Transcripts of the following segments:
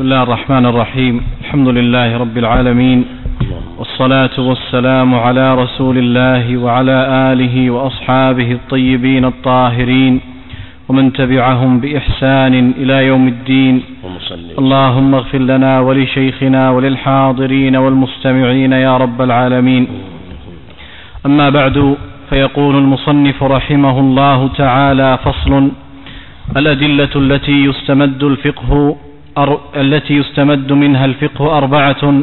بسم الله الرحمن الرحيم. الحمد لله رب العالمين. والصلاة والسلام على رسول الله وعلى آله وأصحابه الطيبين الطاهرين. ومن تبعهم بإحسان إلى يوم الدين. اللهم اغفر لنا ولشيخنا وللحاضرين والمستمعين يا رب العالمين. أما بعد فيقول المصنف رحمه الله تعالى فصل الأدلة التي يستمد الفقه التي يستمد منها الفقه أربعة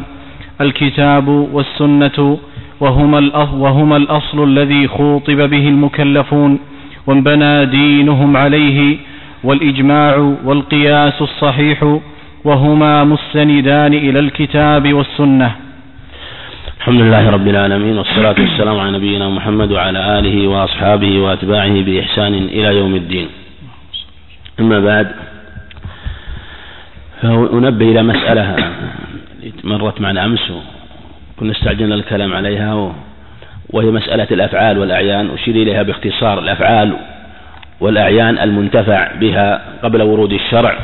الكتاب والسنة وهما وهما الأصل الذي خوطب به المكلفون وانبنى دينهم عليه والإجماع والقياس الصحيح وهما مستندان إلى الكتاب والسنة. الحمد لله رب العالمين والصلاة والسلام على نبينا محمد وعلى آله وأصحابه وأتباعه بإحسان إلى يوم الدين. أما بعد فأنبه إلى مسألة مرت معنا أمس كنا استعجلنا الكلام عليها وهي مسألة الأفعال والأعيان أشير إليها باختصار الأفعال والأعيان المنتفع بها قبل ورود الشرع.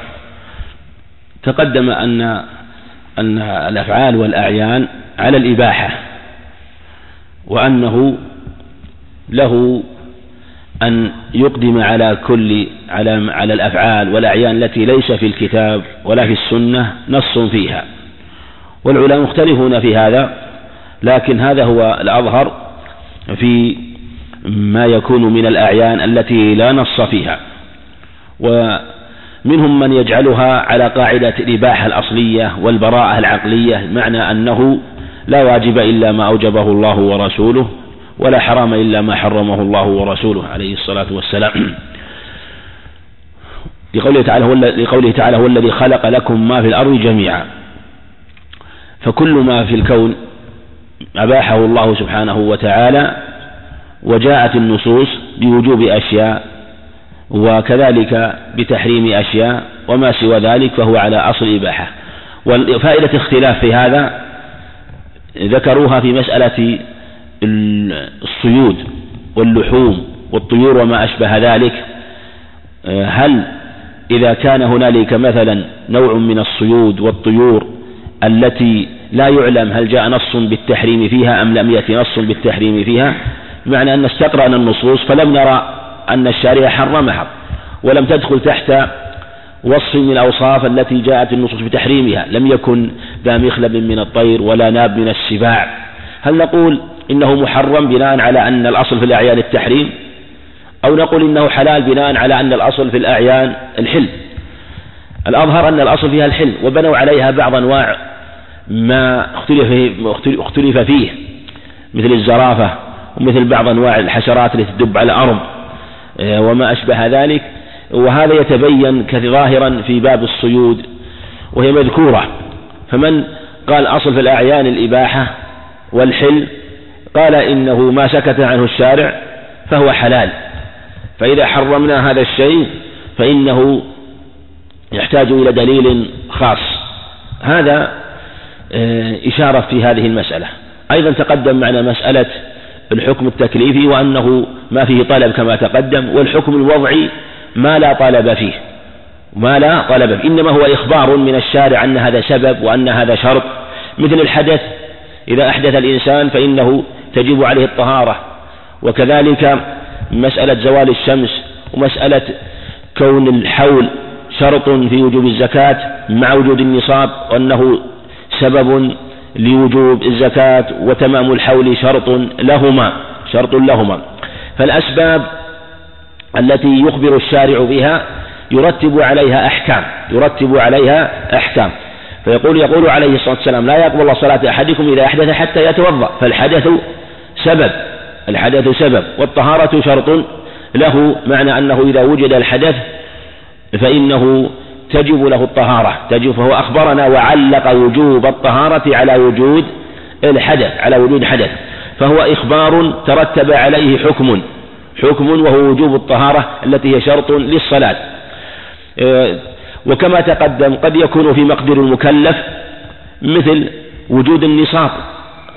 تقدم أن أن الأفعال والأعيان على الإباحة وأنه له أن يقدم على كل على على الأفعال والأعيان التي ليس في الكتاب ولا في السنة نص فيها. والعلماء مختلفون في هذا لكن هذا هو الأظهر في ما يكون من الأعيان التي لا نص فيها. ومنهم من يجعلها على قاعدة الإباحة الأصلية والبراءة العقلية معنى أنه لا واجب إلا ما أوجبه الله ورسوله. ولا حرام إلا ما حرمه الله ورسوله عليه الصلاة والسلام. لقوله تعالى هو لقوله تعالى هو الذي خلق لكم ما في الأرض جميعا. فكل ما في الكون أباحه الله سبحانه وتعالى وجاءت النصوص بوجوب أشياء وكذلك بتحريم أشياء وما سوى ذلك فهو على أصل إباحة. وفائدة اختلاف في هذا ذكروها في مسألة الصيود واللحوم والطيور وما أشبه ذلك هل إذا كان هنالك مثلا نوع من الصيود والطيور التي لا يعلم هل جاء نص بالتحريم فيها أم لم يأتي نص بالتحريم فيها بمعنى أن استقرأنا النصوص فلم نرى أن الشارع حرمها ولم تدخل تحت وصف من الأوصاف التي جاءت النصوص بتحريمها لم يكن ذا مخلب من الطير ولا ناب من السباع هل نقول إنه محرم بناء على أن الأصل في الأعيان التحريم أو نقول إنه حلال بناء على أن الأصل في الأعيان الحل. الأظهر أن الأصل فيها الحل وبنوا عليها بعض أنواع ما اختلف فيه مثل الزرافة ومثل بعض أنواع الحشرات التي تدب على الأرض آه، وما أشبه ذلك. وهذا يتبين ظاهرا في باب الصيود وهي مذكورة. فمن قال أصل في الأعيان الإباحة والحل قال إنه ما سكت عنه الشارع فهو حلال. فإذا حرمنا هذا الشيء فإنه يحتاج إلى دليل خاص. هذا آه، إشارة في هذه المسألة. أيضا تقدم معنا مسألة الحكم التكليفي وأنه ما فيه طلب كما تقدم والحكم الوضعي ما لا طلب فيه. ما لا طلب فيه. إنما هو إخبار من الشارع أن هذا سبب وأن هذا شرط. مثل الحدث إذا أحدث الإنسان فإنه تجب عليه الطهارة. وكذلك مسألة زوال الشمس ومسألة كون الحول شرط في وجوب الزكاة مع وجود النصاب وأنه سبب لوجوب الزكاة وتمام الحول شرط لهما شرط لهما. فالأسباب التي يخبر الشارع بها يرتب عليها أحكام يرتب عليها أحكام. فيقول يقول عليه الصلاة والسلام لا يقبل صلاة أحدكم إذا أحدث حتى يتوضأ. فالحدث سبب الحدث سبب والطهارة شرط له معنى أنه إذا وجد الحدث فإنه تجب له الطهارة تجب فهو أخبرنا وعلق وجوب الطهارة على وجود الحدث على وجود حدث فهو إخبار ترتب عليه حكم حكم وهو وجوب الطهارة التي هي شرط للصلاة. آه، وكما تقدم قد يكون في مقدر المكلف مثل وجود النصاب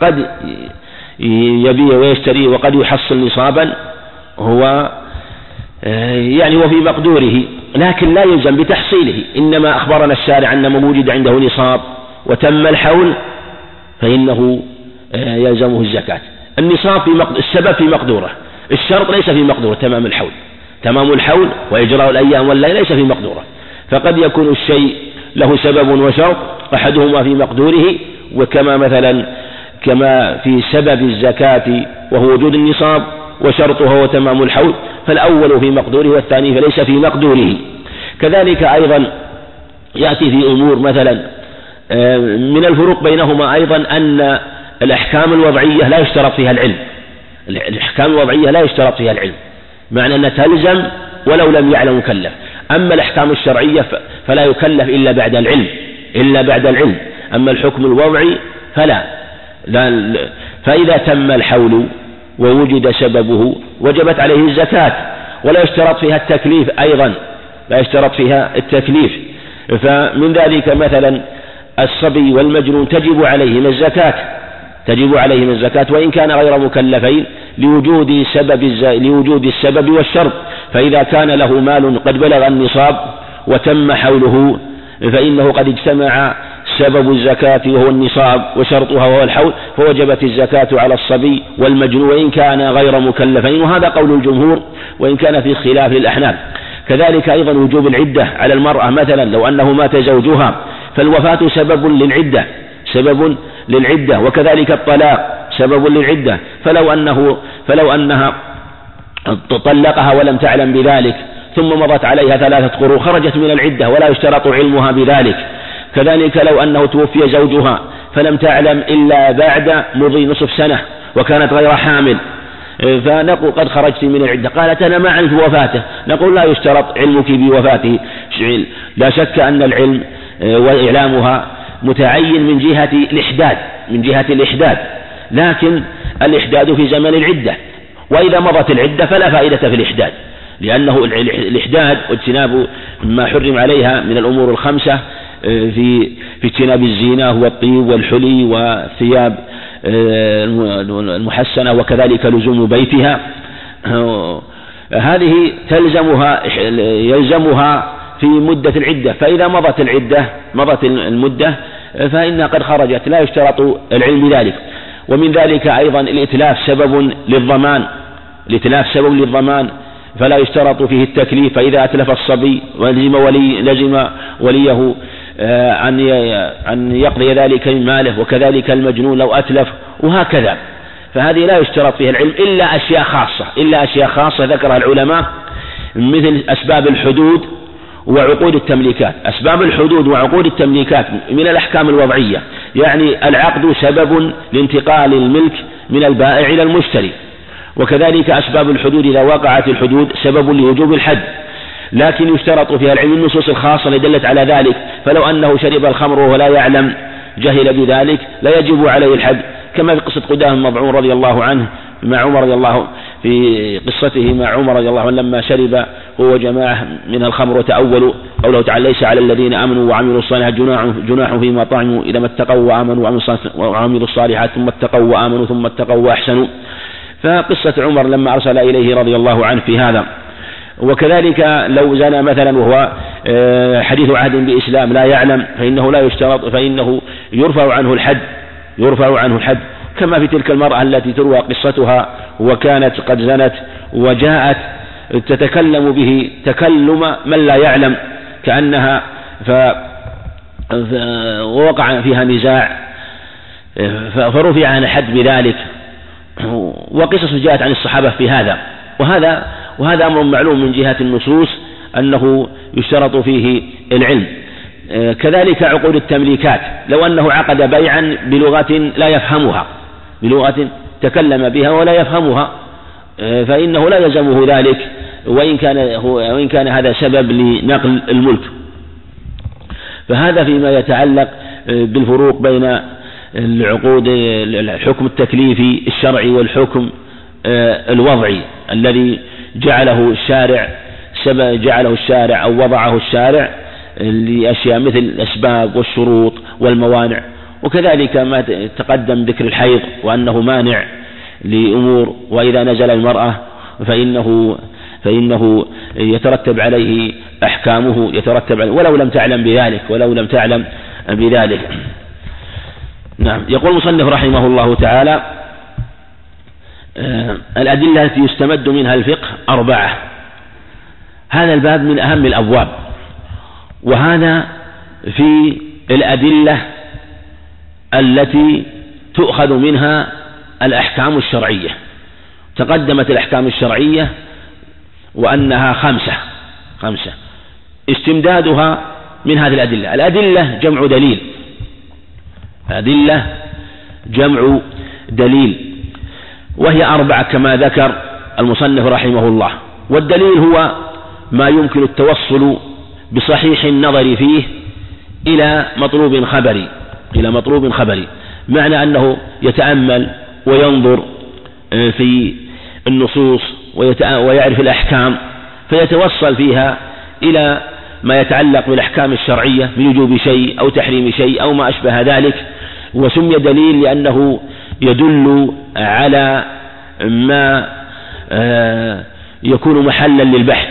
قد يبيع ويشتري وقد يحصل نصابا هو آه، يعني وفي مقدوره لكن لا يلزم بتحصيله. إنما أخبرنا الشارع أن من وجد عنده نصاب وتم الحول فإنه آه، يلزمه الزكاة. النصاب في مقدور السبب في مقدوره. الشرط ليس في مقدوره تمام الحول. تمام الحول وإجراء الأيام والليل ليس في مقدوره. فقد يكون الشيء له سبب وشرط أحدهما في مقدوره وكما مثلا كما في سبب الزكاة وهو وجود النصاب وشرطها هو تمام الحول فالأول في مقدوره والثاني فليس في مقدوره. كذلك أيضا يأتي في أمور مثلا آه، من الفروق بينهما أيضا أن الأحكام الوضعية لا يشترط فيها العلم. الأحكام الوضعية لا يشترط فيها العلم معنى أنها تلزم ولو لم يعلم مكلف أما الأحكام الشرعية فلا يكلف إلا بعد العلم إلا بعد العلم. أما الحكم الوضعي فلا. فإذا تم الحول ووجد سببه وجبت عليه الزكاة ولا يشترط فيها التكليف أيضا لا يشترط فيها التكليف. فمن ذلك مثلا الصبي والمجنون تجب عليهما الزكاة تجب عليهما الزكاة وإن كان غير مكلفين لوجود سبب لوجود السبب والشرط. فإذا كان له مال قد بلغ النصاب وتم حوله فإنه قد اجتمع سبب الزكاة وهو النصاب وشرطها وهو الحول فوجبت الزكاة على الصبي والمجنون وإن كان غير مكلفين وهذا قول الجمهور وإن كان في خلاف للأحناف. كذلك أيضا وجوب العدة على المرأة مثلا لو أنه مات زوجها فالوفاة سبب للعدة سبب للعدة وكذلك الطلاق سبب للعدة. فلو أنه فلو أنها طلقها ولم تعلم بذلك ثم مضت عليها ثلاثة قروء خرجت من العدة ولا يشترط علمها بذلك. كذلك لو أنه توفي زوجها فلم تعلم إلا بعد مضي نصف سنة وكانت غير حامل. فنقول قد خرجت من العدة. قالت أنا ما أعرف وفاته. نقول لا يشترط علمك بوفاته. لا شك أن العلم آه، وإعلامها متعين من جهة الإحداد من جهة الإحداد. لكن الإحداد في زمن العدة. وإذا مضت العدة فلا فائدة في الإحداد. لأنه الإحداد واجتناب ما حرم عليها من الأمور الخمسة في في اجتناب الزينة والطيب والحلي والثياب آه، المحسنة وكذلك لزوم بيتها. آه، هذه تلزمها يلزمها في مدة العدة. فإذا مضت العدة مضت المدة فإنها قد خرجت لا يشترط العلم بذلك. ومن ذلك أيضا الإتلاف سبب للضمان الإتلاف سبب للضمان فلا يشترط فيه التكليف. فإذا أتلف الصبي ولزم ولي لزم وليه آه، أن أن يقضي ذلك من ماله وكذلك المجنون لو أتلف وهكذا. فهذه لا يشترط فيها العلم إلا أشياء خاصة إلا أشياء خاصة ذكرها العلماء مثل أسباب الحدود وعقود التمليكات. أسباب الحدود وعقود التمليكات من الأحكام الوضعية. يعني العقد سبب لانتقال الملك من البائع إلى المشتري. وكذلك أسباب الحدود إذا وقعت الحدود سبب لوجوب الحد. لكن يشترط فيها العلم النصوص الخاصة التي دلت على ذلك. فلو أنه شرب الخمر ولا يعلم جهل بذلك لا يجب عليه الحد. كما في قصة قدام المضعون رضي الله عنه مع عمر رضي الله في قصته مع عمر رضي الله عنه لما شرب هو جماعة من الخمر وتأولوا قوله تعالى ليس على الذين آمنوا وعملوا الصالحات جناح, جناح فيما طعموا. إذا ما اتقوا وآمنوا وعملوا الصالحات ثم اتقوا وآمنوا ثم اتقوا وأحسنوا. فقصة عمر لما أرسل إليه رضي الله عنه في هذا. وكذلك لو زنى مثلا وهو آه، حديث عهد بإسلام لا يعلم فإنه لا يشترط فإنه يرفع عنه الحد يرفع عنه الحد كما في تلك المرأة التي تروى قصتها وكانت قد زنت وجاءت تتكلم به تكلم من لا يعلم كأنها ف ووقع فيها نزاع فرفع عن الحد بذلك. وقصص جاءت عن الصحابة في هذا وهذا وهذا أمر معلوم من جهة النصوص أنه يشترط فيه العلم. كذلك عقود التمليكات. لو أنه عقد بيعا بلغة لا يفهمها بلغة تكلم بها ولا يفهمها فإنه لا يلزمه ذلك وإن كان هو وإن كان هذا سبب لنقل الملك. فهذا فيما يتعلق بالفروق بين العقود الحكم التكليفي الشرعي والحكم الوضعي الذي جعله الشارع جعله الشارع أو وضعه الشارع لأشياء مثل الأسباب والشروط والموانع. وكذلك ما تقدم ذكر الحيض وأنه مانع لأمور وإذا نزل المرأة فإنه فإنه يترتب عليه أحكامه يترتب عليه ولو لم تعلم بذلك ولو لم تعلم بذلك. نعم. يقول المصنف رحمه الله تعالى الأدلة التي يستمد منها الفقه أربعة. هذا الباب من أهم الأبواب. وهذا في الأدلة التي تؤخذ منها الأحكام الشرعية. تقدمت الأحكام الشرعية وأنها خمسة خمسة. استمدادها من هذه الأدلة. الأدلة جمع دليل. أدلة جمع دليل. وهي أربعة كما ذكر المصنف رحمه الله والدليل هو ما يمكن التوصل بصحيح النظر فيه إلى مطلوب خبري إلى مطلوب خبري معنى أنه يتأمل وينظر آه، في النصوص ويعرف الأحكام فيتوصل فيها إلى ما يتعلق بالأحكام الشرعية بوجوب شيء أو تحريم شيء أو ما أشبه ذلك وسمي دليل لأنه يدل على ما آه، يكون محلا للبحث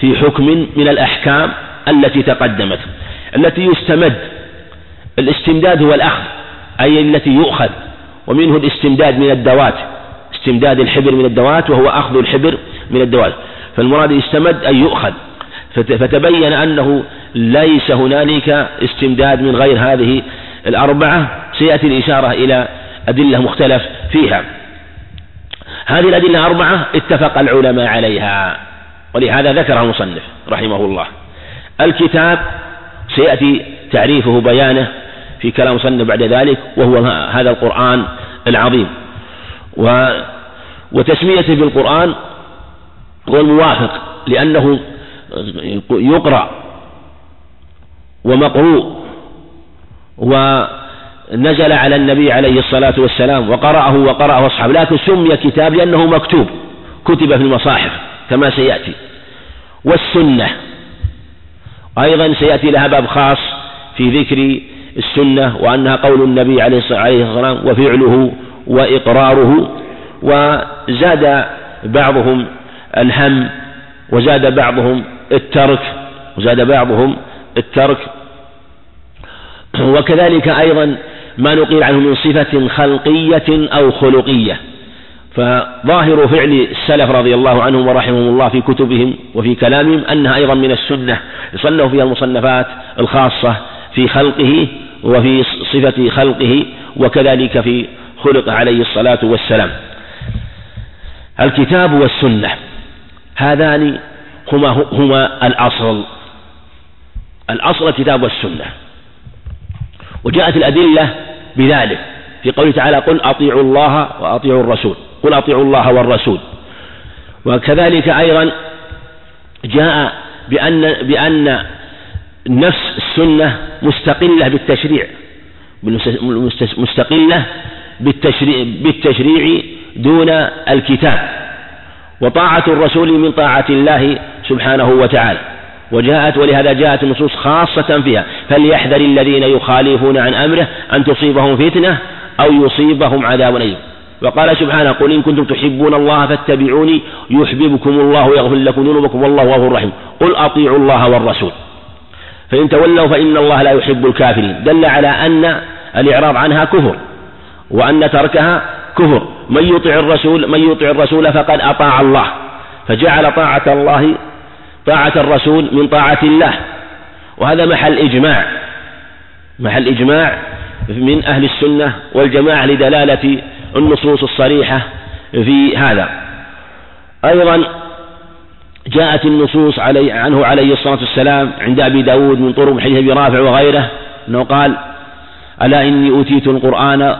في حكم من الأحكام التي تقدمت التي يستمد الاستمداد هو الأخذ أي التي يؤخذ ومنه الاستمداد من الدوات استمداد الحبر من الدوات وهو أخذ الحبر من الدوات فالمراد يستمد أي يؤخذ. فتبين أنه ليس هنالك استمداد من غير هذه الأربعة سيأتي الإشارة إلى أدلة مختلف فيها. هذه الأدلة الأربعة اتفق العلماء عليها ولهذا ذكرها المصنف رحمه الله. الكتاب سيأتي تعريفه بيانه في كلام المصنف بعد ذلك وهو هذا القرآن العظيم. و وتسميته بالقرآن هو الموافق لأنه يقرأ ومقروء ونزل على النبي عليه الصلاة والسلام وقرأه وقرأه أصحابه. لكن سمي كتاب لأنه مكتوب كتب في المصاحف كما سيأتي. والسنة أيضا سيأتي لها باب خاص في ذكر السنة وأنها قول النبي عليه الصلاة والسلام وفعله وإقراره. وزاد بعضهم الهم وزاد بعضهم الترك وزاد بعضهم الترك. وكذلك أيضا ما نقيل عنه من صفة خلقية أو خلقية. فظاهر فعل السلف رضي الله عنهم ورحمهم الله في كتبهم وفي كلامهم أنها أيضا من السنة يصنف فيها المصنفات الخاصة في خلقه وفي صفة خلقه وكذلك في خلق عليه الصلاة والسلام. الكتاب والسنة هذان هما هما الأصل. الأصل الكتاب والسنة. وجاءت الأدلة بذلك. في قوله تعالى قل أطيعوا الله وأطيعوا الرسول. قل أطيعوا الله والرسول. وكذلك أيضا جاء بأن بأن نفس السنة مستقلة بالتشريع. مستقلة بالتشريع, بالتشريع دون الكتاب. وطاعة الرسول من طاعة الله سبحانه وتعالى. وجاءت ولهذا جاءت النصوص خاصة فيها. فليحذر الذين يخالفون عن أمره أن تصيبهم فتنة أو يصيبهم عذاب أليم. وقال سبحانه قل إن كنتم تحبون الله فاتبعوني يحببكم الله ويغفر لكم ذنوبكم والله غفور رحيم. قل أطيعوا الله والرسول. فإن تولوا فإن الله لا يحب الكافرين. دل على أن الإعراض عنها كفر وأن تركها كفر. من يطع الرسول من يطع الرسول فقد أطاع الله. فجعل طاعة الله طاعة الرسول من طاعة الله. وهذا محل إجماع. محل إجماع من أهل السنة والجماعة لدلالة النصوص الصريحة في هذا. أيضا جاءت النصوص علي عنه عليه الصلاة والسلام عند أبي داود من طرق حديث أبي رافع وغيره أنه قال ألا إني أوتيت القرآن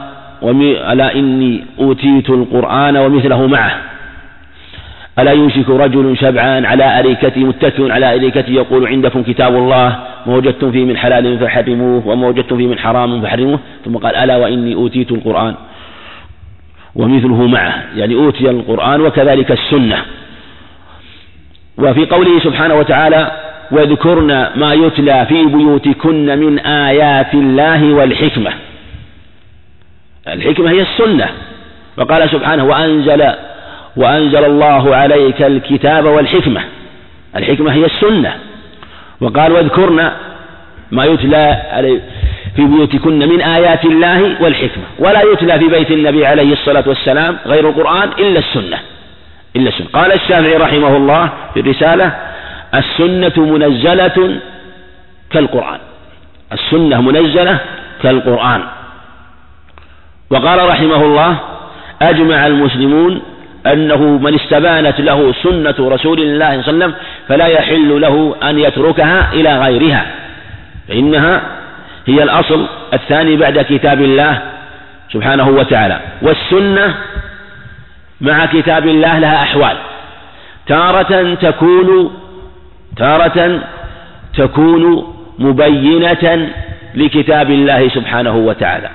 ألا إني أوتيت القرآن ومثله معه. ألا يوشك رجل شبعان على أريكته متكئ على أريكته يقول عندكم كتاب الله ما وجدتم فيه من حلال فحرموه وما وجدتم فيه من حرام فحرموه؟ ثم قال ألا وإني أوتيت القرآن ومثله معه يعني أوتي القرآن وكذلك السنة. وفي قوله سبحانه وتعالى واذكرن ما يتلى في بيوتكن من آيات الله والحكمة. الحكمة هي السنة. وقال سبحانه وأنزل وأنزل الله عليك الكتاب والحكمة. الحكمة هي السنة. وقال واذكرن ما يتلى في بيوتكن من آيات الله والحكمة. ولا يتلى في بيت النبي عليه الصلاة والسلام غير القرآن إلا السنة. إلا السنة. قال الشافعي رحمه الله في الرسالة السنة منزلة كالقرآن. السنة منزلة كالقرآن. وقال رحمه الله أجمع المسلمون أنه من استبانت له سنة رسول الله صلى الله عليه وسلم فلا يحل له أن يتركها إلى غيرها فإنها هي الأصل الثاني بعد كتاب الله سبحانه وتعالى. والسنة مع كتاب الله لها أحوال. تارة تكون تارة تكون مبينة لكتاب الله سبحانه وتعالى.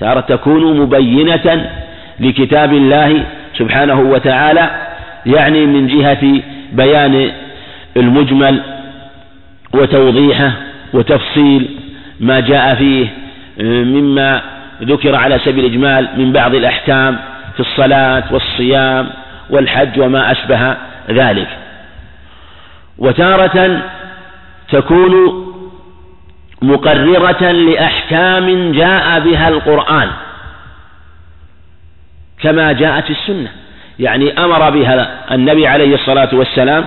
تارة تكون مبينة لكتاب الله سبحانه وتعالى يعني من جهة بيان المجمل وتوضيحه وتفصيل ما جاء فيه مما ذكر على سبيل الإجمال من بعض الأحكام في الصلاة والصيام والحج وما أشبه ذلك. وتارة تكون مقررة لأحكام جاء بها القرآن. كما جاءت السنة. يعني أمر بها النبي عليه الصلاة والسلام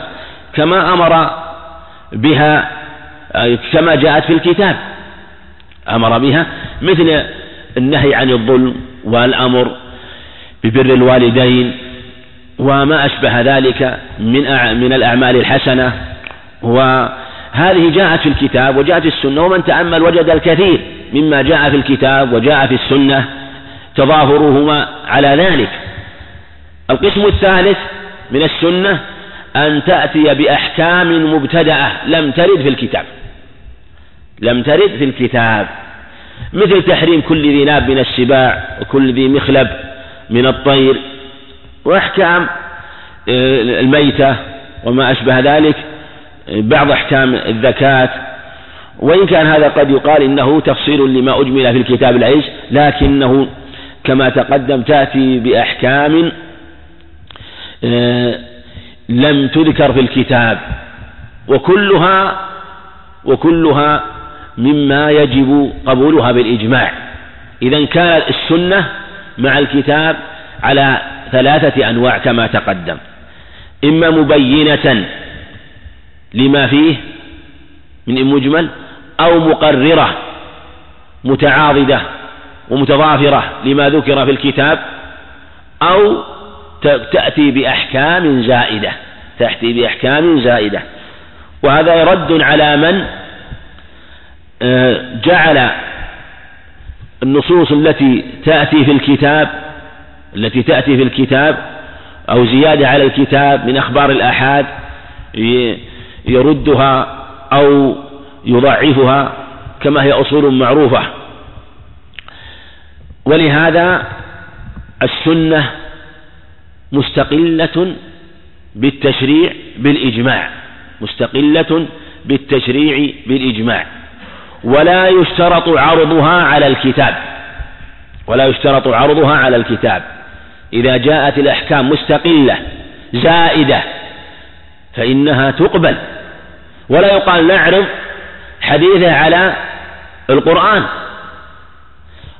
كما أمر بها كما جاءت في الكتاب. أمر بها مثل النهي عن الظلم والأمر ببر الوالدين وما أشبه ذلك من من الأعمال الحسنة. وهذه جاءت في الكتاب وجاءت السنة. ومن تأمل وجد الكثير مما جاء في الكتاب وجاء في السنة. تظاهرهما على ذلك. القسم الثالث من السنة أن تأتي بأحكام مبتدأة لم ترد في الكتاب. لم ترد في الكتاب. مثل تحريم كل ذي ناب من السباع وكل ذي مخلب من الطير وأحكام آه، الميتة وما أشبه ذلك بعض أحكام الزكاة. وإن كان هذا قد يقال إنه تفصيل لما أجمل في الكتاب العيش لكنه كما تقدم تأتي بأحكام آه، لم تذكر في الكتاب وكلها وكلها مما يجب قبولها بالإجماع. إذا كانت السنة مع الكتاب على ثلاثة أنواع كما تقدم. إما مبينة لما فيه من مجمل أو مقررة متعاضدة ومتضافرة لما ذكر في الكتاب أو تأتي بأحكام زائدة تأتي بأحكام زائدة. وهذا رد على من آه، جعل النصوص التي تأتي في الكتاب التي تأتي في الكتاب أو زيادة على الكتاب من أخبار الآحاد يردها أو يضعفها كما هي أصول معروفة. ولهذا السنة مستقلة بالتشريع بالإجماع مستقلة بالتشريع بالإجماع. ولا يشترط عرضها على الكتاب ولا يشترط عرضها على الكتاب. إذا جاءت الأحكام مستقلة زائدة فإنها تقبل. ولا يقال نعرض حديثه على القرآن.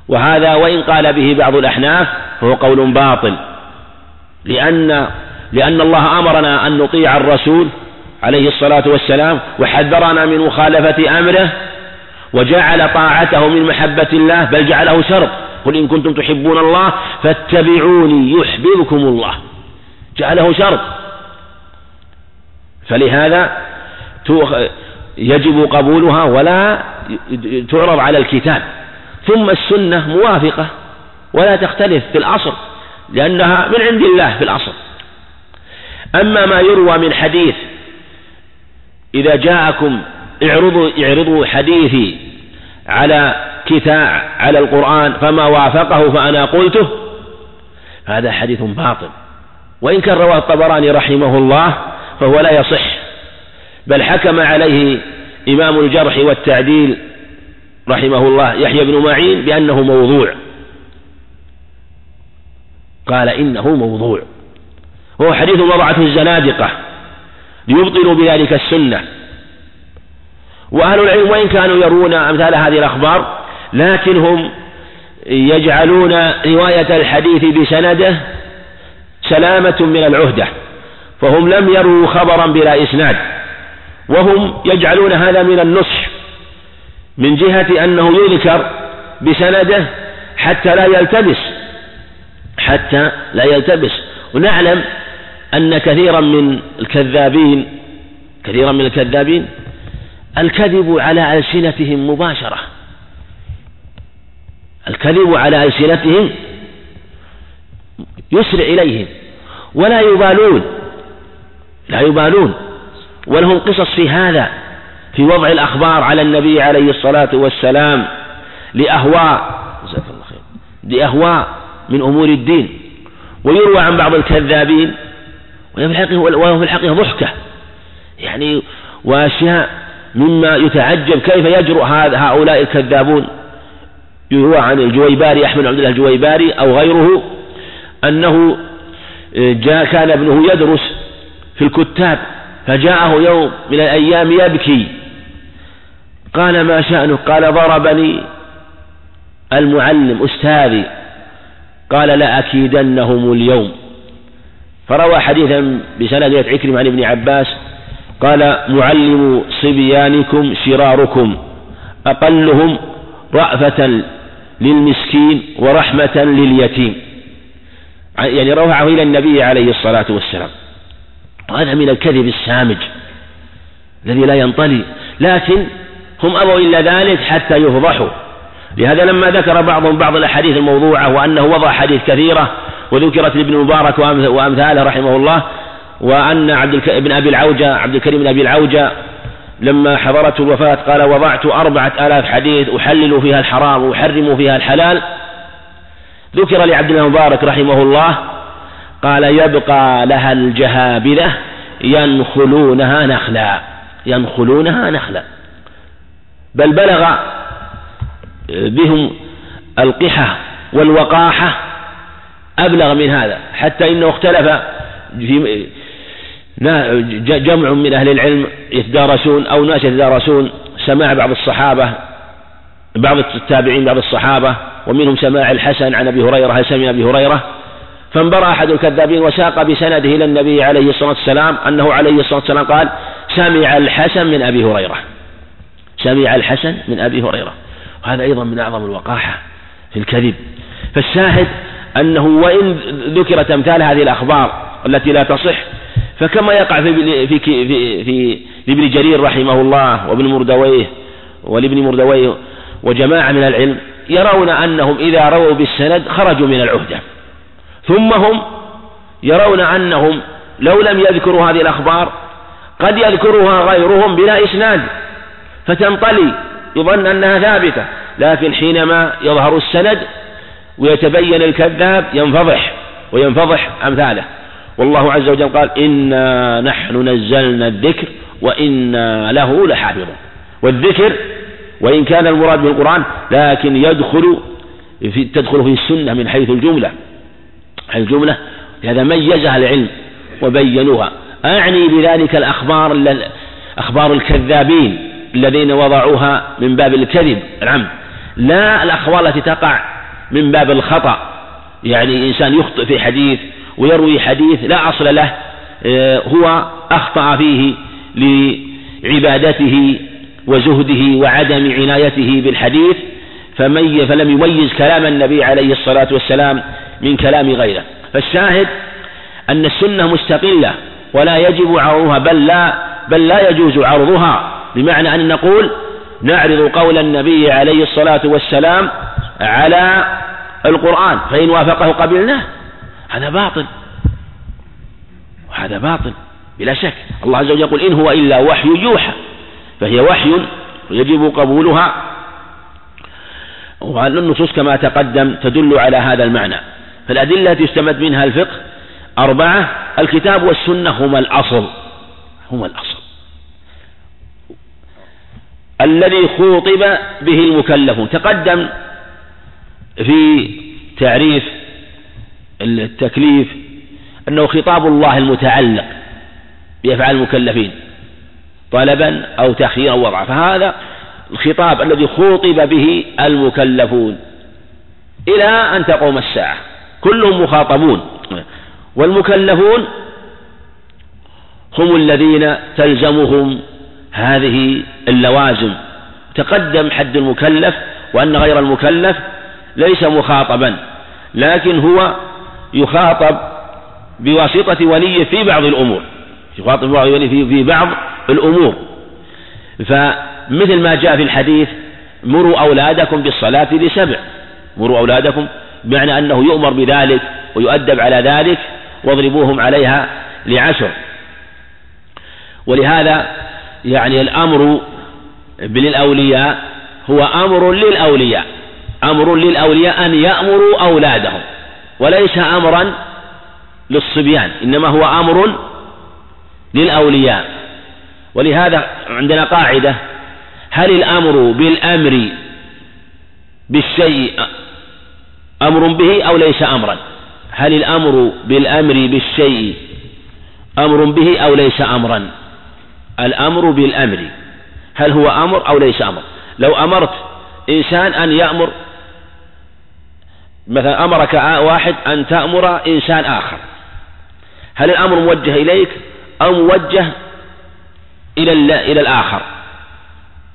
وهذا وإن قال به بعض الأحناف فهو قول باطل. لأن لأن الله أمرنا أن نطيع الرسول عليه الصلاة والسلام وحذرنا من مخالفة أمره وجعل طاعته من محبة الله بل جعله شرط. قل إن كنتم تحبون الله فاتبعوني يحببكم الله. جعله شرط. فلهذا يجب قبولها ولا تعرض على الكتاب. ثم السنة موافقة ولا تختلف في الأصل لأنها من عند الله في الأصل أما ما يروى من حديث إذا جاءكم اعرضوا اعرضوا حديثي على كتاب على القرآن فما وافقه فأنا قلته هذا حديث باطل. وإن كان رواه الطبراني رحمه الله فهو لا يصح بل حكم عليه إمام الجرح والتعديل رحمه الله يحيى بن معين بأنه موضوع. قال إنه موضوع. وهو حديث وضعته الزنادقة ليبطلوا بذلك السنة. وأهل العلم وإن كانوا يرون أمثال هذه الأخبار لكنهم يجعلون رواية الحديث بسنده سلامة من العهدة فهم لم يروا خبرا بلا إسناد وهم يجعلون هذا من النصح من جهة أنه يذكر بسنده حتى لا يلتبس حتى لا يلتبس. ونعلم أن كثيرا من الكذابين كثيرا من الكذابين الكذب على ألسنتهم مباشرة. الكذب على ألسنتهم يسرع إليهم ولا يبالون لا يبالون. ولهم قصص في هذا. في وضع الأخبار على النبي عليه الصلاة والسلام لأهواء الله خير لأهواء من أمور الدين. ويروى عن بعض الكذابين وهو في الحقيقة ضحكة. يعني وأشياء مما يتعجب كيف يجرؤ هؤلاء الكذابون؟ يروى عن الجويباري أحمد عبد الله الجويباري أو غيره أنه جاء كان ابنه يدرس في الكتاب فجاءه يوم من الأيام يبكي. قال ما شأنه؟ قال ضربني المعلم أستاذي. قال لأكيدنهم اليوم. فروى حديثا بسند عكرم عن ابن عباس قال معلم صبيانكم شراركم أقلهم رأفة للمسكين ورحمة لليتيم. يعني رفعه إلى النبي عليه الصلاة والسلام. وهذا من الكذب السامج الذي لا ينطلي. لكن هم أبوا إلا ذلك حتى يفضحوا لهذا لما ذكر بعضهم بعض الأحاديث الموضوعة وأنه وضع حديث كثيرة وذكرت لابن مبارك وأمثاله رحمه الله وأن عبد. ابن أبي العوجة عبد الكريم بن أبي العوجة لما حضرته الوفاة قال وضعت أربعة آلاف حديث أحلل فيها الحرام وأحرم فيها الحلال ذكر لعبد الله المبارك رحمه الله قال يبقى لها الجهابذة ينخلونها نخلا ينخلونها نخلا بل بلغ بهم القحة والوقاحة أبلغ من هذا حتى إنه اختلف في جمع من أهل العلم يتدارسون أو ناس يتدارسون سماع بعض الصحابة بعض التابعين بعض الصحابة ومنهم سماع الحسن عن أبي هريرة هل سمع أبي هريرة؟ فانبرى أحد الكذابين وساق بسنده إلى النبي عليه الصلاة والسلام أنه عليه الصلاة والسلام قال سمع الحسن من أبي هريرة. سمع الحسن من أبي هريرة. وهذا أيضا من أعظم الوقاحة في الكذب. فالشاهد أنه وإن ذكرت أمثال هذه الأخبار التي لا تصح فكما يقع في في في, في لابن جرير رحمه الله وابن مردويه ولابن مردويه وجماعة من العلم يرون أنهم إذا رووا بالسند خرجوا من العهدة. ثم هم يرون أنهم لو لم يذكروا هذه الأخبار قد يذكرها غيرهم بلا إسناد. فتنطلي يظن أنها ثابتة لكن حينما يظهر السند ويتبين الكذاب ينفضح وينفضح أمثاله. والله عز وجل قال إنا نحن نزلنا الذكر وإنا له لحافظون. والذكر وإن كان المراد به القرآن لكن يدخل في تدخل فيه السنة من حيث الجملة. الجملة لهذا ميزها العلم وبينوها. أعني بذلك الأخبار أخبار الكذابين. الذين وضعوها من باب الكذب العمد لا الأخبار التي تقع من باب الخطأ. يعني إنسان يخطئ في حديث ويروي حديث لا أصل له آه، هو أخطأ فيه لعبادته وزهده وعدم عنايته بالحديث فمي فلم يميز كلام النبي عليه الصلاة والسلام من كلام غيره. فالشاهد أن السنة مستقلة ولا يجب عرضها بل لا بل لا يجوز عرضها. بمعنى أن نقول نعرض قول النبي عليه الصلاة والسلام على القرآن فإن وافقه قبلناه هذا باطل. وهذا باطل بلا شك. الله عز وجل يقول إن هو إلا وحي يوحى فهي وحي يجب قبولها. والنصوص كما تقدم تدل على هذا المعنى. فالأدلة التي يستمد منها الفقه أربعة الكتاب والسنة هما الأصل. هما الأصل. الذي خوطب به المكلفون. تقدم في تعريف التكليف أنه خطاب الله المتعلق بأفعال المكلفين طلبا أو تخييرا وضعا. فهذا الخطاب الذي خوطب به المكلفون. إلى أن تقوم الساعة. كلهم مخاطبون. والمكلفون هم الذين تلزمهم هذه اللوازم. تقدم حد المكلف وأن غير المكلف ليس مخاطبا لكن هو يخاطب بواسطة وليه في بعض الأمور يخاطب بواسطة وليه في بعض الأمور. فمثل ما جاء في الحديث مروا أولادكم بالصلاة لسبع. مروا أولادكم بمعنى أنه يؤمر بذلك ويؤدب على ذلك واضربوهم عليها لعشر. ولهذا يعني الأمر بالأولياء هو أمر للأولياء. أمر للأولياء أن يأمروا أولادهم وليس أمرا للصبيان إنما هو أمر للأولياء. ولهذا عندنا قاعدة هل الأمر بالأمر بالشيء أمر به أو ليس أمرا؟ هل الأمر بالأمر بالشيء أمر به أو ليس أمرا؟ الأمر بالأمر. هل هو أمر أو ليس أمر؟ لو أمرت إنسان أن يأمر مثلا أمرك واحد أن تأمر إنسان آخر هل الأمر موجه إليك أو موجه إلى إلى الآخر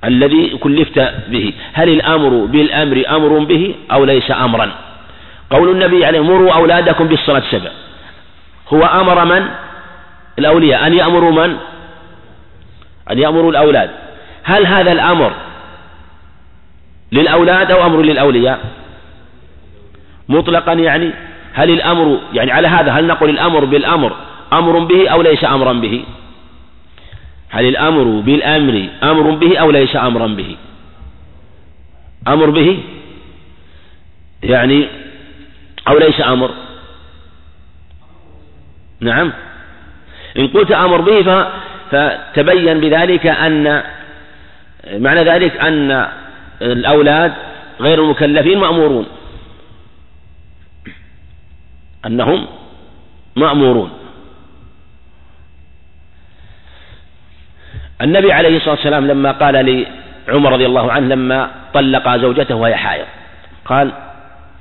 الذي كلفت به؟ هل الأمر بالأمر أمر به أو ليس أمرا؟ قول النبي عليه مروا أولادكم بالصلاة سبع هو أمر من؟ الأولياء. أن يأمروا من؟ أن يأمروا الأولاد. هل هذا الأمر للأولاد أو أمر للأولياء؟ مطلقا يعني هل الأمر يعني على هذا هل نقول الأمر بالأمر أمر به أو ليس أمرا به؟ هل الأمر بالأمر أمر به أو ليس أمرا به؟ أمر به؟ يعني أو ليس أمر؟ نعم. إن قلت أمر به فتبين بذلك أن معنى ذلك أن الأولاد غير المكلفين مأمورون. أنهم مأمورون. النبي عليه الصلاة والسلام لما قال لعمر رضي الله عنه لما طلق زوجته وهي حائض قال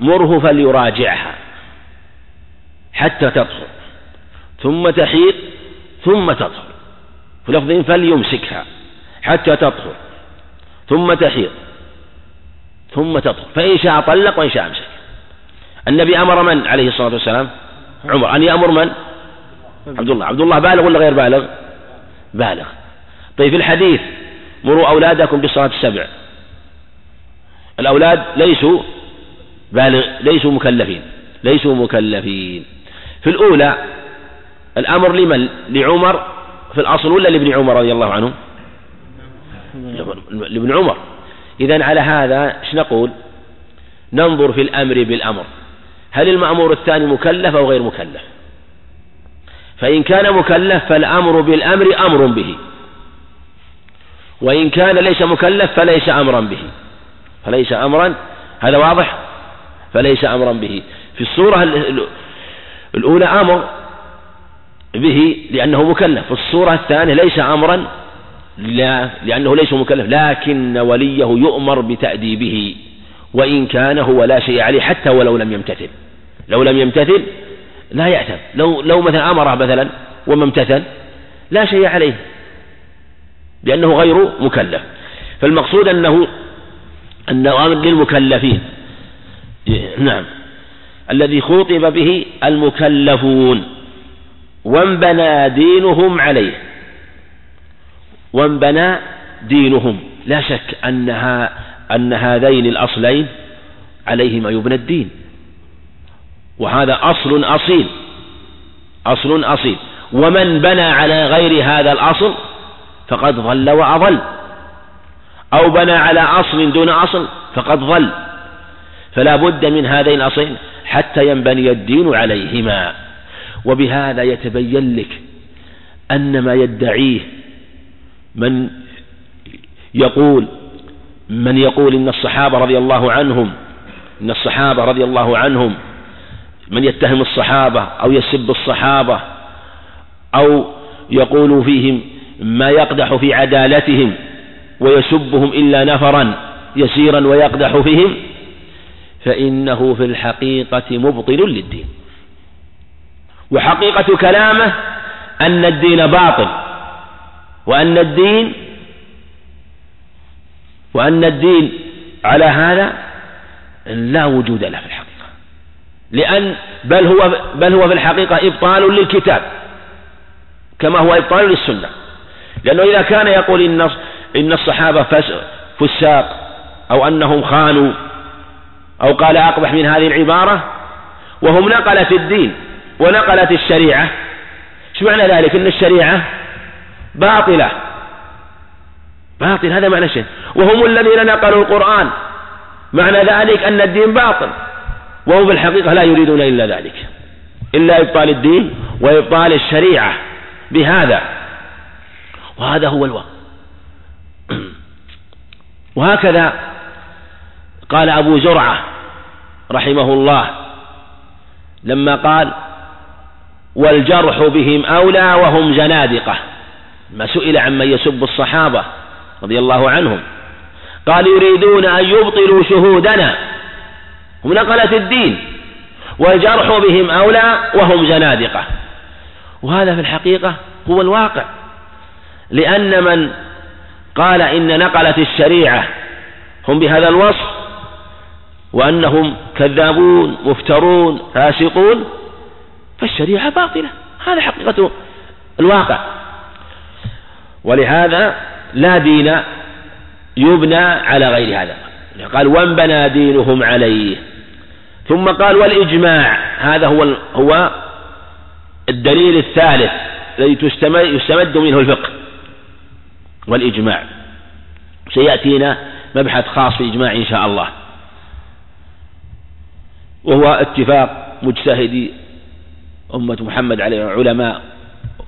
مره فليراجعها حتى تطهر ثم تحيض ثم تطهر. لفظ فليمسكها حتى تطهر ثم تحيض ثم تطهر فإن شاء طلق وإن شاء أمسك. النبي أمر من عليه الصلاة والسلام؟ عمر. أن يأمر من؟ عبد الله عبد الله بالغ ولا غير بالغ؟ بالغ. طيب في الحديث مروا أولادكم بالصلاة السبع. الأولاد ليسوا بالغ ليسوا مكلفين ليسوا مكلفين. في الأولى الأمر لمن؟ لعمر في الأصل ولا لابن عمر رضي الله عنه؟ لابن عمر. إذا على هذا إيش نقول؟ ننظر في الأمر بالأمر. هل المأمور الثاني مكلف أو غير مكلف؟ فإن كان مكلف فالأمر بالأمر أمر به. وإن كان ليس مكلف فليس أمرا به. فليس أمرا هذا واضح؟ فليس أمرا به. في الصورة الأولى أمر به لأنه مكلف. الصورة الثانية ليس أمرا لا لأنه ليس مكلف لكن وليه يؤمر بتأديبه وإن كان هو لا شيء عليه حتى ولو لم يمتثل. لو لم يمتثل لا يأثم. لو لو مثلا أمره مثلا وما امتثل لا شيء عليه لأنه غير مكلف. فالمقصود أنه أنه أمر للمكلفين. نعم. الذي خوطب به المكلفون. وانبنى دينهم عليه. وانبنى دينهم. لا شك أنها أن هذين الأصلين عليهما يبنى الدين. وهذا أصل أصيل. أصل أصيل. ومن بنى على غير هذا الأصل فقد ضل وأضل. أو بنى على أصل دون أصل فقد ضل. فلا بد من هذين الأصلين حتى ينبني الدين عليهما. وبهذا يتبين لك أن ما يدعيه من يقول من يقول إن الصحابة رضي الله عنهم إن الصحابة رضي الله عنهم من يتهم الصحابة أو يسب الصحابة أو يقول فيهم ما يقدح في عدالتهم ويسبهم إلا نفرا يسيرا ويقدح فيهم فإنه في الحقيقة مبطل للدين. وحقيقة كلامه أن الدين باطل وأن الدين وأن الدين على هذا لا وجود له في الحقيقة. لأن بل هو بل هو في الحقيقة إبطال للكتاب كما هو إبطال للسنة. لأنه إذا كان يقول إن إن الصحابة فساق أو أنهم خانوا أو قال أقبح من هذه العبارة وهم نقلت الدين ونقلت الشريعة. شو معنى ذلك؟ إن الشريعة باطلة. باطل هذا معنى الشيء وهم الذين نقلوا القرآن. معنى ذلك أن الدين باطل. وهم في الحقيقة لا يريدون إلا ذلك. إلا إبطال الدين وإبطال الشريعة بهذا. وهذا هو الواقع وهكذا قال أبو زرعة رحمه الله لما قال والجرح بهم أولى وهم زنادقة ما سئل عمن يسب الصحابة رضي الله عنهم. قال يريدون أن يبطلوا شهودنا. هم نقلة الدين. والجرح بهم أولى وهم زنادقة وهذا في الحقيقة هو الواقع. لأن من قال إن نقلة الشريعة هم بهذا الوصف وأنهم كذابون مفترون فاسقون فالشريعة باطلة. هذا حقيقة الواقع. ولهذا لا دين يبنى على غير هذا. قال وانبنى دينهم عليه. ثم قال والإجماع. هذا هو هو الدليل الثالث الذي يستمد منه الفقه. والإجماع. سيأتينا مبحث خاص في الإجماع إن شاء الله. وهو اتفاق مجتهدي أمة محمد عليه علماء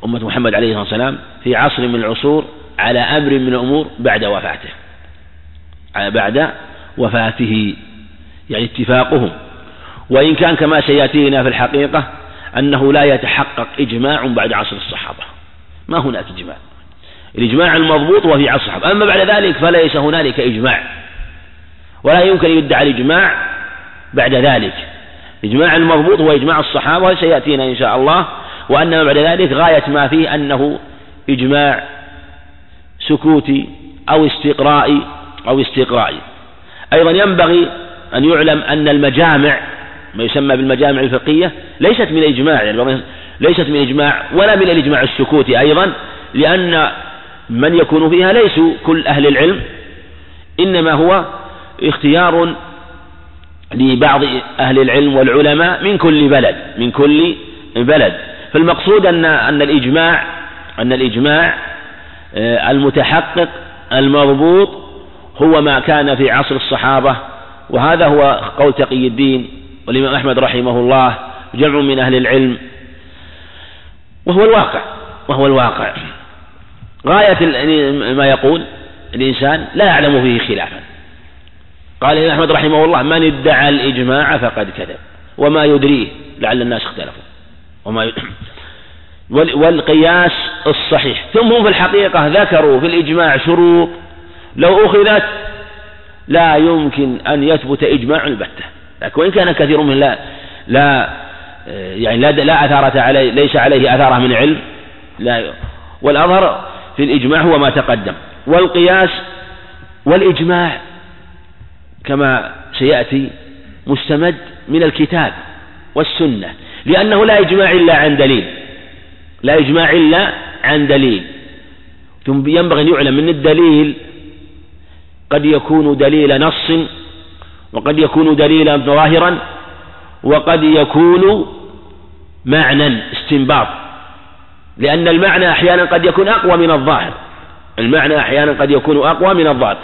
أمة محمد عليه الصلاة والسلام في عصر من العصور على أمر من الأمور بعد وفاته. بعد وفاته يعني اتفاقهم. وإن كان كما سيأتينا في الحقيقة أنه لا يتحقق إجماع بعد عصر الصحابة. ما هناك إجماع. الإجماع المضبوط هو في عصر الصحابة. أما بعد ذلك فليس هنالك إجماع. ولا يمكن أن يدعى الإجماع بعد ذلك. الإجماع المضبوط هو إجماع الصحابة وسيأتينا إن شاء الله. وأنما بعد ذلك غاية ما فيه أنه إجماع سكوتي أو استقرائي أو استقرائي أيضا ينبغي أن يعلم أن المجامع ما يسمى بالمجامع الفقهية ليست من الإجماع يعني ليست من الإجماع ولا من الإجماع السكوتي أيضا لأن من يكون فيها ليسوا كل أهل العلم إنما هو اختيار لبعض أهل العلم والعلماء من كل بلد من كل بلد. فالمقصود أن أن الإجماع أن الإجماع آه، المتحقق المضبوط هو ما كان في عصر الصحابة. وهذا هو قول تقي الدين والإمام أحمد رحمه الله جمع من أهل العلم. وهو الواقع وهو الواقع. غاية ما يقول الإنسان لا يعلم فيه خلافا. قال الإمام أحمد رحمه الله من ادعى الإجماع فقد كذب. وما يدريه لعل الناس اختلفوا. وما والقياس الصحيح. ثم هم في الحقيقة ذكروا في الإجماع شروط لو أخذت لا يمكن أن يثبت إجماع البتة. لكن وإن كان كثير من لا لا يعني لا لا أثارة عليه ليس عليه أثارة من علم. لا. والأظهر في الإجماع هو ما تقدم. والقياس والإجماع كما سيأتي مستمد من الكتاب والسنة لأنه لا إجماع إلا عن دليل لا إجماع إلا عن دليل. ثم ينبغي أن يعلم أن الدليل قد يكون دليل نص وقد يكون دليلا ظاهرا وقد يكون معنى استنباط لأن المعنى أحيانا قد يكون أقوى من الظاهر المعنى أحيانا قد يكون أقوى من الظاهر.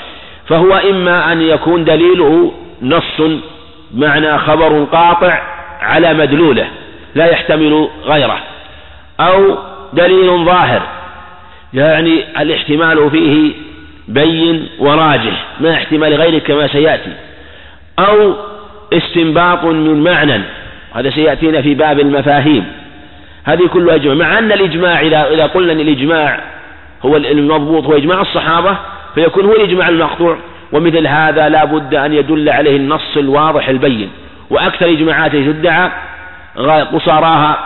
فهو إما أن يكون دليله نص معنى خبر قاطع على مدلوله لا يحتمل غيره أو دليل ظاهر يعني الاحتمال فيه بين وراجح ما احتمال غيره كما سيأتي أو استنباط من معنى هذا سيأتينا في باب المفاهيم هذه كلها إجماع مع أن الإجماع إذا قلنا أن الإجماع هو المضبوط هو إجماع الصحابة فيكون هو الإجماع المقطوع. ومثل هذا لا بد أن يدل عليه النص الواضح البين. وأكثر إجماعات تدعى قصاراها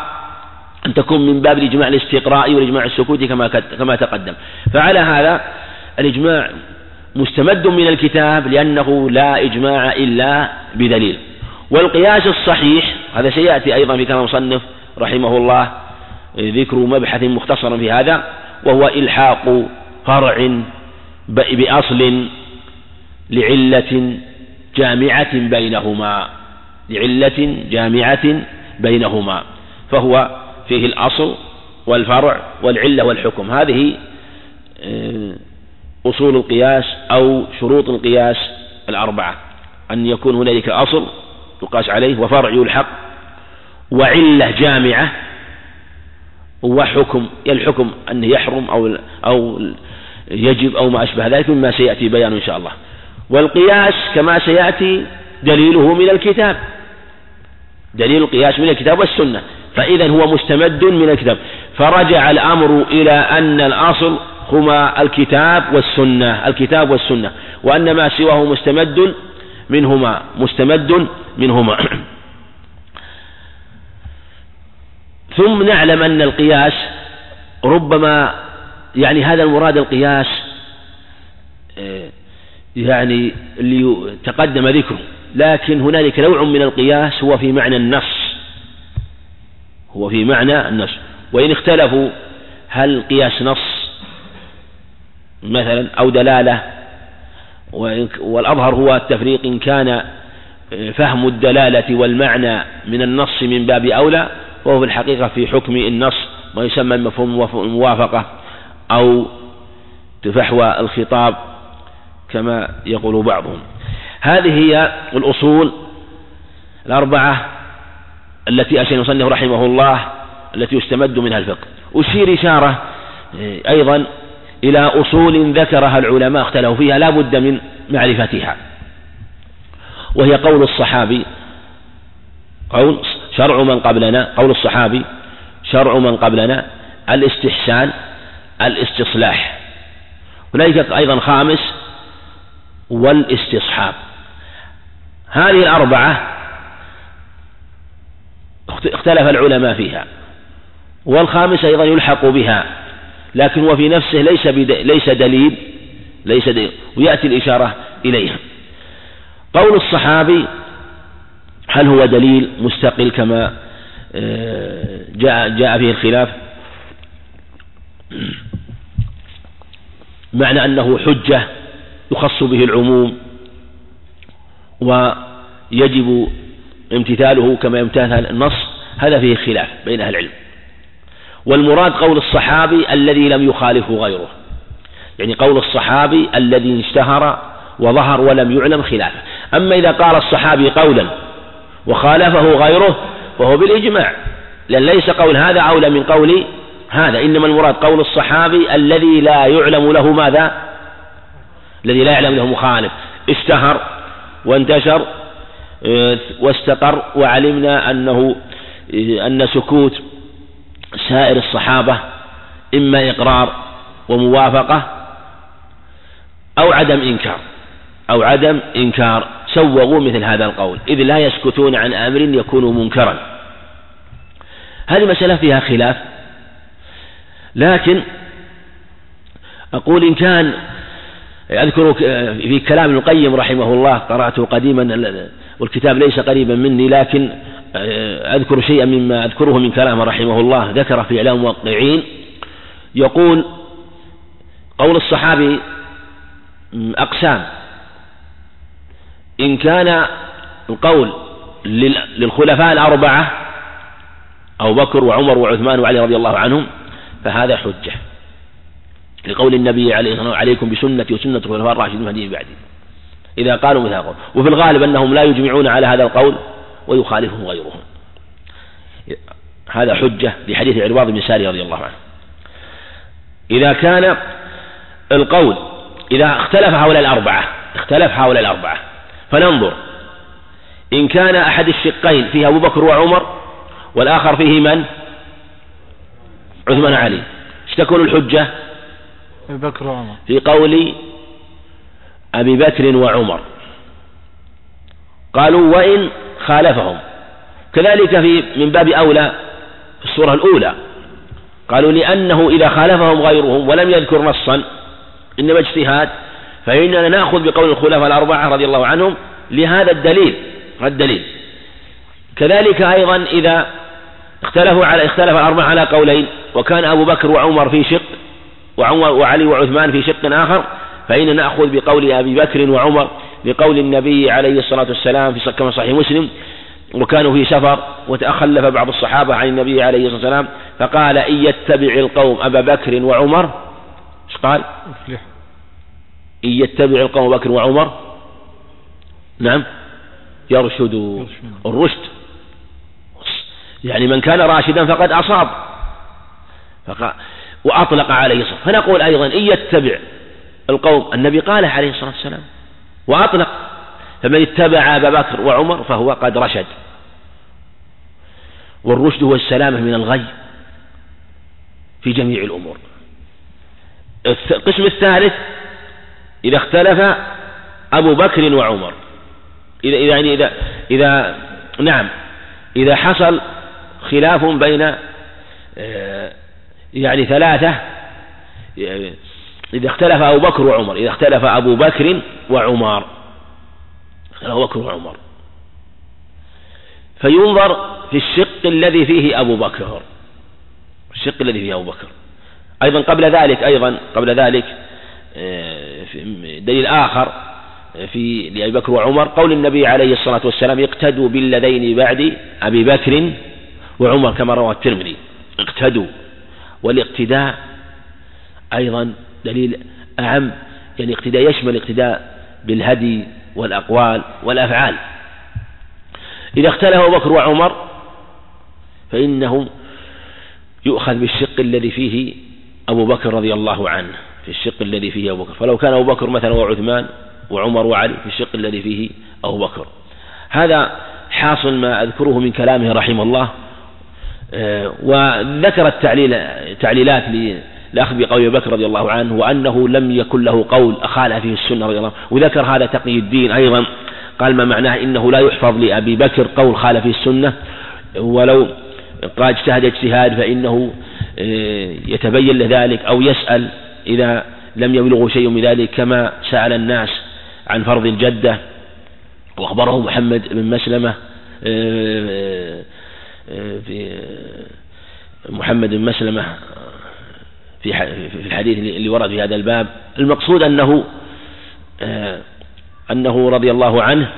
أن تكون من باب الإجماع الاستقرائي والإجماع السكوتي كما كما تقدم. فعلى هذا الإجماع مستمد من الكتاب لأنه لا إجماع إلا بدليل. والقياس الصحيح هذا سيأتي أيضا في كلام المصنف رحمه الله ذكر مبحث مختصرا في هذا وهو إلحاق فرع بأصل لعلة جامعة بينهما لعلة جامعة بينهما فهو فيه الأصل والفرع والعلة والحكم. هذه آه، أصول القياس أو شروط القياس الأربعة. أن يكون هنالك أصل يقاس عليه وفرع يلحق وعلة جامعة وحكم الحكم أنه يحرم أو أو يجب أو ما أشبه ذلك مما سيأتي بيانه إن شاء الله. والقياس كما سيأتي دليله من الكتاب. دليل القياس من الكتاب والسنة. فإذا هو مستمد من الكتاب. فرجع الأمر إلى أن الأصل هما الكتاب والسنة. الكتاب والسنة. وأن ما سواه مستمد منهما. مستمد منهما. ثم نعلم أن القياس ربما يعني هذا المراد القياس آه، يعني اللي تقدم ذكره. لكن هنالك نوع من القياس هو في معنى النص. هو في معنى النص. وإن اختلفوا هل قياس نص مثلا أو دلالة؟ والأظهر هو التفريق إن كان آه، فهم الدلالة والمعنى من النص من باب أولى وهو في الحقيقة في حكم النص ما يسمى مفهوم الموافقة أو تفحوى الخطاب كما يقول بعضهم. هذه هي الأصول الأربعة التي أشار المصنف رحمه الله التي يستمد منها الفقه. أشير إشارة آه، أيضا إلى أصول ذكرها العلماء اختلفوا فيها لا بد من معرفتها. وهي قول الصحابي قول شرع من قبلنا قول الصحابي شرع من قبلنا الاستحسان الاستصلاح. هنالك أيضا خامس والاستصحاب. هذه الأربعة اختلف العلماء فيها. والخامس أيضا يلحق بها لكن هو في نفسه ليس ليس دليل ليس دليل ويأتي الإشارة إليها. قول الصحابي هل هو دليل مستقل كما آه، جاء جاء فيه الخلاف؟ معنى أنه حجة يخص به العموم ويجب امتثاله كما يمتثل النص. هذا فيه خلاف بين أهل العلم. والمراد قول الصحابي الذي لم يخالفه غيره. يعني قول الصحابي الذي اشتهر وظهر ولم يعلم خلافه. أما إذا قال الصحابي قولا وخالفه غيره فهو بالإجماع لأن ليس قول هذا أولى من قول هذا إنما المراد قول الصحابي الذي لا يعلم له ماذا؟ الذي لا يعلم له مخالف. اشتهر وانتشر آه، واستقر وعلمنا أنه آه، أن سكوت سائر الصحابة إما إقرار وموافقة أو عدم إنكار. أو عدم إنكار. سوغوا مثل هذا القول. إذ لا يسكتون عن أمر يكون منكرا. هذه مسألة فيها خلاف. لكن أقول إن كان أذكر في كلام ابن القيم رحمه الله قرأته قديما والكتاب ليس قريبا مني لكن أذكر شيئا مما أذكره من كلامه رحمه الله ذكر في إعلام الموقعين. يقول قول الصحابي أقسام. إن كان القول للخلفاء الأربعة أبو بكر وعمر وعثمان وعلي رضي الله عنهم فهذا حجة. لقول النبي عليه الصلاة والسلام عليكم بسنتي وسنة الخلفاء الراشدين المهديين بعدي. إذا قالوا مثل قول وفي الغالب أنهم لا يجمعون على هذا القول ويخالفهم غيرهم. هذا حجة لحديث عرباض بن ساري رضي الله عنه. إذا كان القول إذا اختلف هؤلاء الأربعة اختلف هؤلاء الأربعة فننظر. إن كان أحد الشقين فيه أبو بكر وعمر والآخر فيه من؟ عثمان علي. إيش تكون الحجة؟ أبي بكر وعمر. في قول أبي بكر وعمر. قالوا وإن خالفهم. كذلك في من باب أولى في الصورة الأولى. قالوا لأنه إذا خالفهم غيرهم ولم يذكر نصا إنما اجتهاد فإننا نأخذ بقول الخلفاء الأربعة رضي الله عنهم لهذا الدليل. هذا الدليل؟ كذلك أيضا إذا اختلفوا على اختلف الأربعة على قولين. وكان أبو بكر وعمر في شق وعمر وعلي وعثمان في شق آخر فإننا نأخذ بقول أبي بكر وعمر لقول النبي عليه الصلاة والسلام في كما صحيح مسلم. وكانوا في سفر وتأخلف بعض الصحابة عن النبي عليه الصلاة والسلام فقال إن يتبع القوم أبا بكر وعمر. إيش قال؟ إن يتبع القوم بكر وعمر. نعم. يرشدوا الرشد. يعني من كان راشدا فقد أصاب. وأطلق عليه الصلاة فنقول أيضا إن يتبع القوم النبي قال عليه الصلاة والسلام وأطلق. فمن اتبع أبا بكر وعمر فهو قد رشد. والرشد هو السلامة من الغي في جميع الأمور. القسم الثالث إذا اختلف أبو بكر وعمر. إذا يعني إذا إذا نعم. إذا حصل خلاف بين آه، يعني ثلاثة إذا اختلف أبو بكر وعمر إذا اختلف أبو بكر وعمر أبو بكر وعمر. فينظر في الشق الذي فيه أبو بكر الشق الذي فيه أبو بكر. أيضا قبل ذلك أيضا قبل ذلك آه، دليل آخر في لأبي بكر وعمر قول النبي عليه الصلاة والسلام اقتدوا بالذين بعد أبي بكر وعمر كما روى الترمذي. اقتدوا. والاقتداء أيضا دليل أعم. يعني اقتداء يشمل اقتداء بالهدي والأقوال والأفعال. إذا اختلف أبو بكر وعمر فإنه يؤخذ بالشق الذي فيه أبو بكر رضي الله عنه في الشق الذي فيه أبو بكر. فلو كان أبو بكر مثلا وعثمان وعمر وعلي في الشق الذي فيه أبو بكر. هذا حاصل ما أذكره من كلامه رحمه الله. آه، وذكر التعليل تعليلات لأخذ بقول بكر رضي الله عنه وأنه لم يكن له قول أخالها فيه السنة رضي الله عنه. وذكر هذا تقي الدين أيضا. قال ما معناه؟ إنه لا يحفظ لأبي بكر قول خالف السنة. ولو قال اجتهد اجتهاد فإنه آه، يتبين له ذلك أو يسأل إذا لم يبلغه شيء من ذلك كما سأل الناس عن فرض الجدة. وأخبره محمد بن مسلمة آه، محمد بن مسلمة في في الحديث اللي ورد في هذا الباب. المقصود أنه أنه رضي الله عنه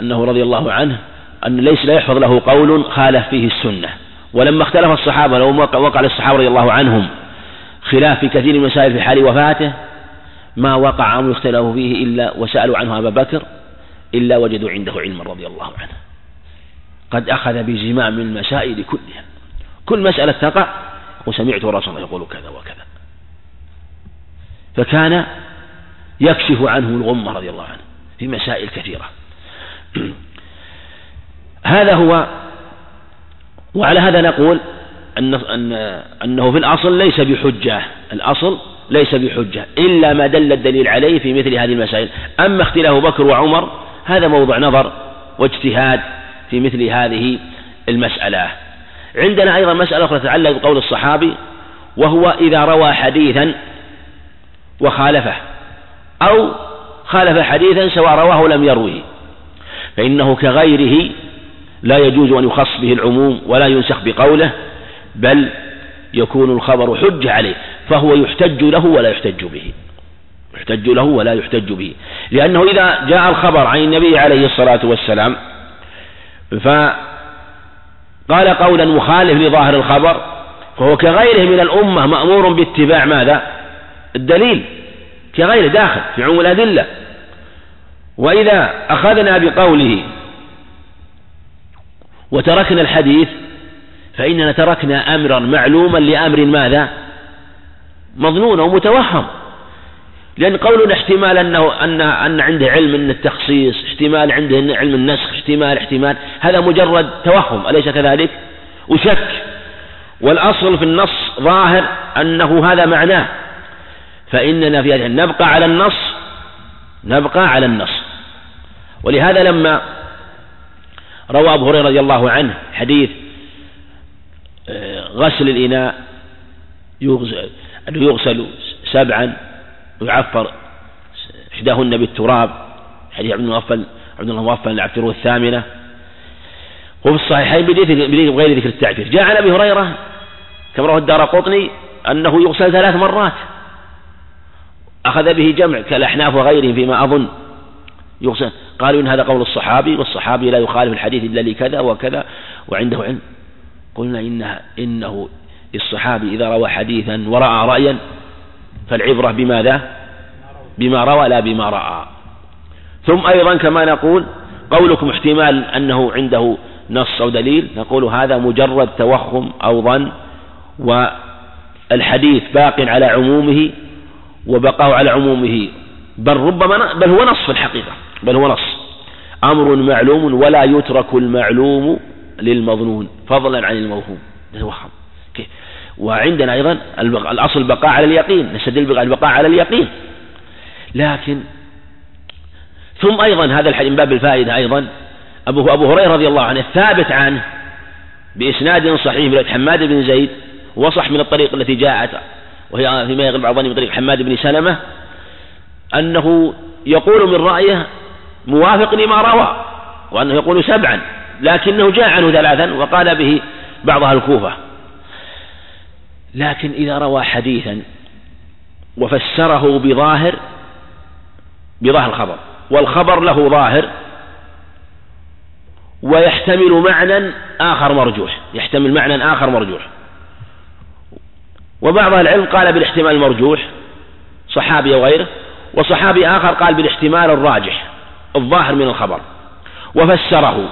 أنه رضي الله عنه أن ليس لا يحفظ له قول خالف فيه السنة. ولما اختلف الصحابة لو وقع للصحابة رضي الله عنهم خلاف في كثير من المسائل في حال وفاته ما وقع أمر اختلفوا فيه إلا وسألوا عنه أبا بكر إلا وجدوا عنده علما رضي الله عنه. قد أخذ بزمام المسائل كلها. كل مسألة تقع وسمعت رسول الله يقول كذا وكذا. فكان يكشف عنه الغمة رضي الله عنه في مسائل كثيرة. هذا هو وعلى هذا نقول أن أنه في الأصل ليس بحجة. الأصل ليس بحجة إلا ما دل الدليل عليه في مثل هذه المسائل. أما اختلاف بكر وعمر هذا موضع نظر واجتهاد. في مثل هذه المسألة. عندنا أيضا مسألة أخرى تتعلق بقول الصحابي وهو إذا روى حديثا وخالفه أو خالف حديثا سواء رواه لم يروه فإنه كغيره لا يجوز أن يخص به العموم ولا ينسخ بقوله بل يكون الخبر حجة عليه فهو يحتج له ولا يحتج به. يحتج له ولا يحتج به. لأنه إذا جاء الخبر عن النبي عليه الصلاة والسلام فقال قولا مخالف لظاهر الخبر فهو كغيره من الأمة مأمور باتباع ماذا؟ الدليل كغيره داخل في عموم الأدلة. وإذا أخذنا بقوله وتركنا الحديث فإننا تركنا أمرا معلوما لأمر ماذا؟ مظنون أو متوهم لأن قولنا احتمال أنه أن أن عنده علم من التخصيص، احتمال عنده علم النسخ، احتمال احتمال، هذا مجرد توهم، أليس كذلك؟ وشك، والأصل في النص ظاهر أنه هذا معناه، فإننا في هذه نبقى على النص نبقى على النص، ولهذا لما روى أبو هريرة رضي الله عنه حديث آه، غسل الإناء يغسل يغسل سبعا ويعفر إحداهن بالتراب حديث عبد المغفل عبد الله المغفل العفره الثامنة وفي الصحيحين بغير ذكر التعفير. جاء عن أبي هريرة كما رواه الدار قطني أنه يغسل ثلاث مرات. أخذ به جمع كالأحناف وغيرهم فيما أظن. يغسل قالوا إن هذا قول الصحابي والصحابي لا يخالف الحديث إلا لكذا وكذا وعنده علم. قلنا إنها إنه الصحابي إذا روى حديثا ورأى رأيا فالعبرة بماذا بما روى لا بما رأى. ثم أيضا كما نقول قولكم احتمال أنه عنده نص أو دليل. نقول هذا مجرد توخم أو ظن والحديث باق على عمومه وبقاه على عمومه. بل ربما بل هو نص في الحقيقة. بل هو نص. أمر معلوم ولا يترك المعلوم للمظنون. فضلا عن الموهوم. نتوهم وعندنا أيضا الأصل البقاء على اليقين نستدل البقاء على اليقين. لكن ثم أيضا هذا الحديث من باب الفائدة أيضا أبو أبو هريرة رضي الله عنه الثابت عنه بإسناد صحيح من حماد بن زيد وصح من الطريق التي جاءت وهي فيما يغلب على من طريق حماد بن سلمة أنه يقول من رأيه موافق لما روى وأنه يقول سبعا لكنه جاء عنه ثلاثا وقال به بعض أهل الكوفة. لكن إذا روى حديثا وفسره بظاهر بظاهر الخبر والخبر له ظاهر ويحتمل معنى آخر مرجوح يحتمل معنى آخر مرجوح. وبعض العلم قال بالاحتمال المرجوح صحابي وغيره وصحابي آخر قال بالاحتمال الراجح الظاهر من الخبر. وفسره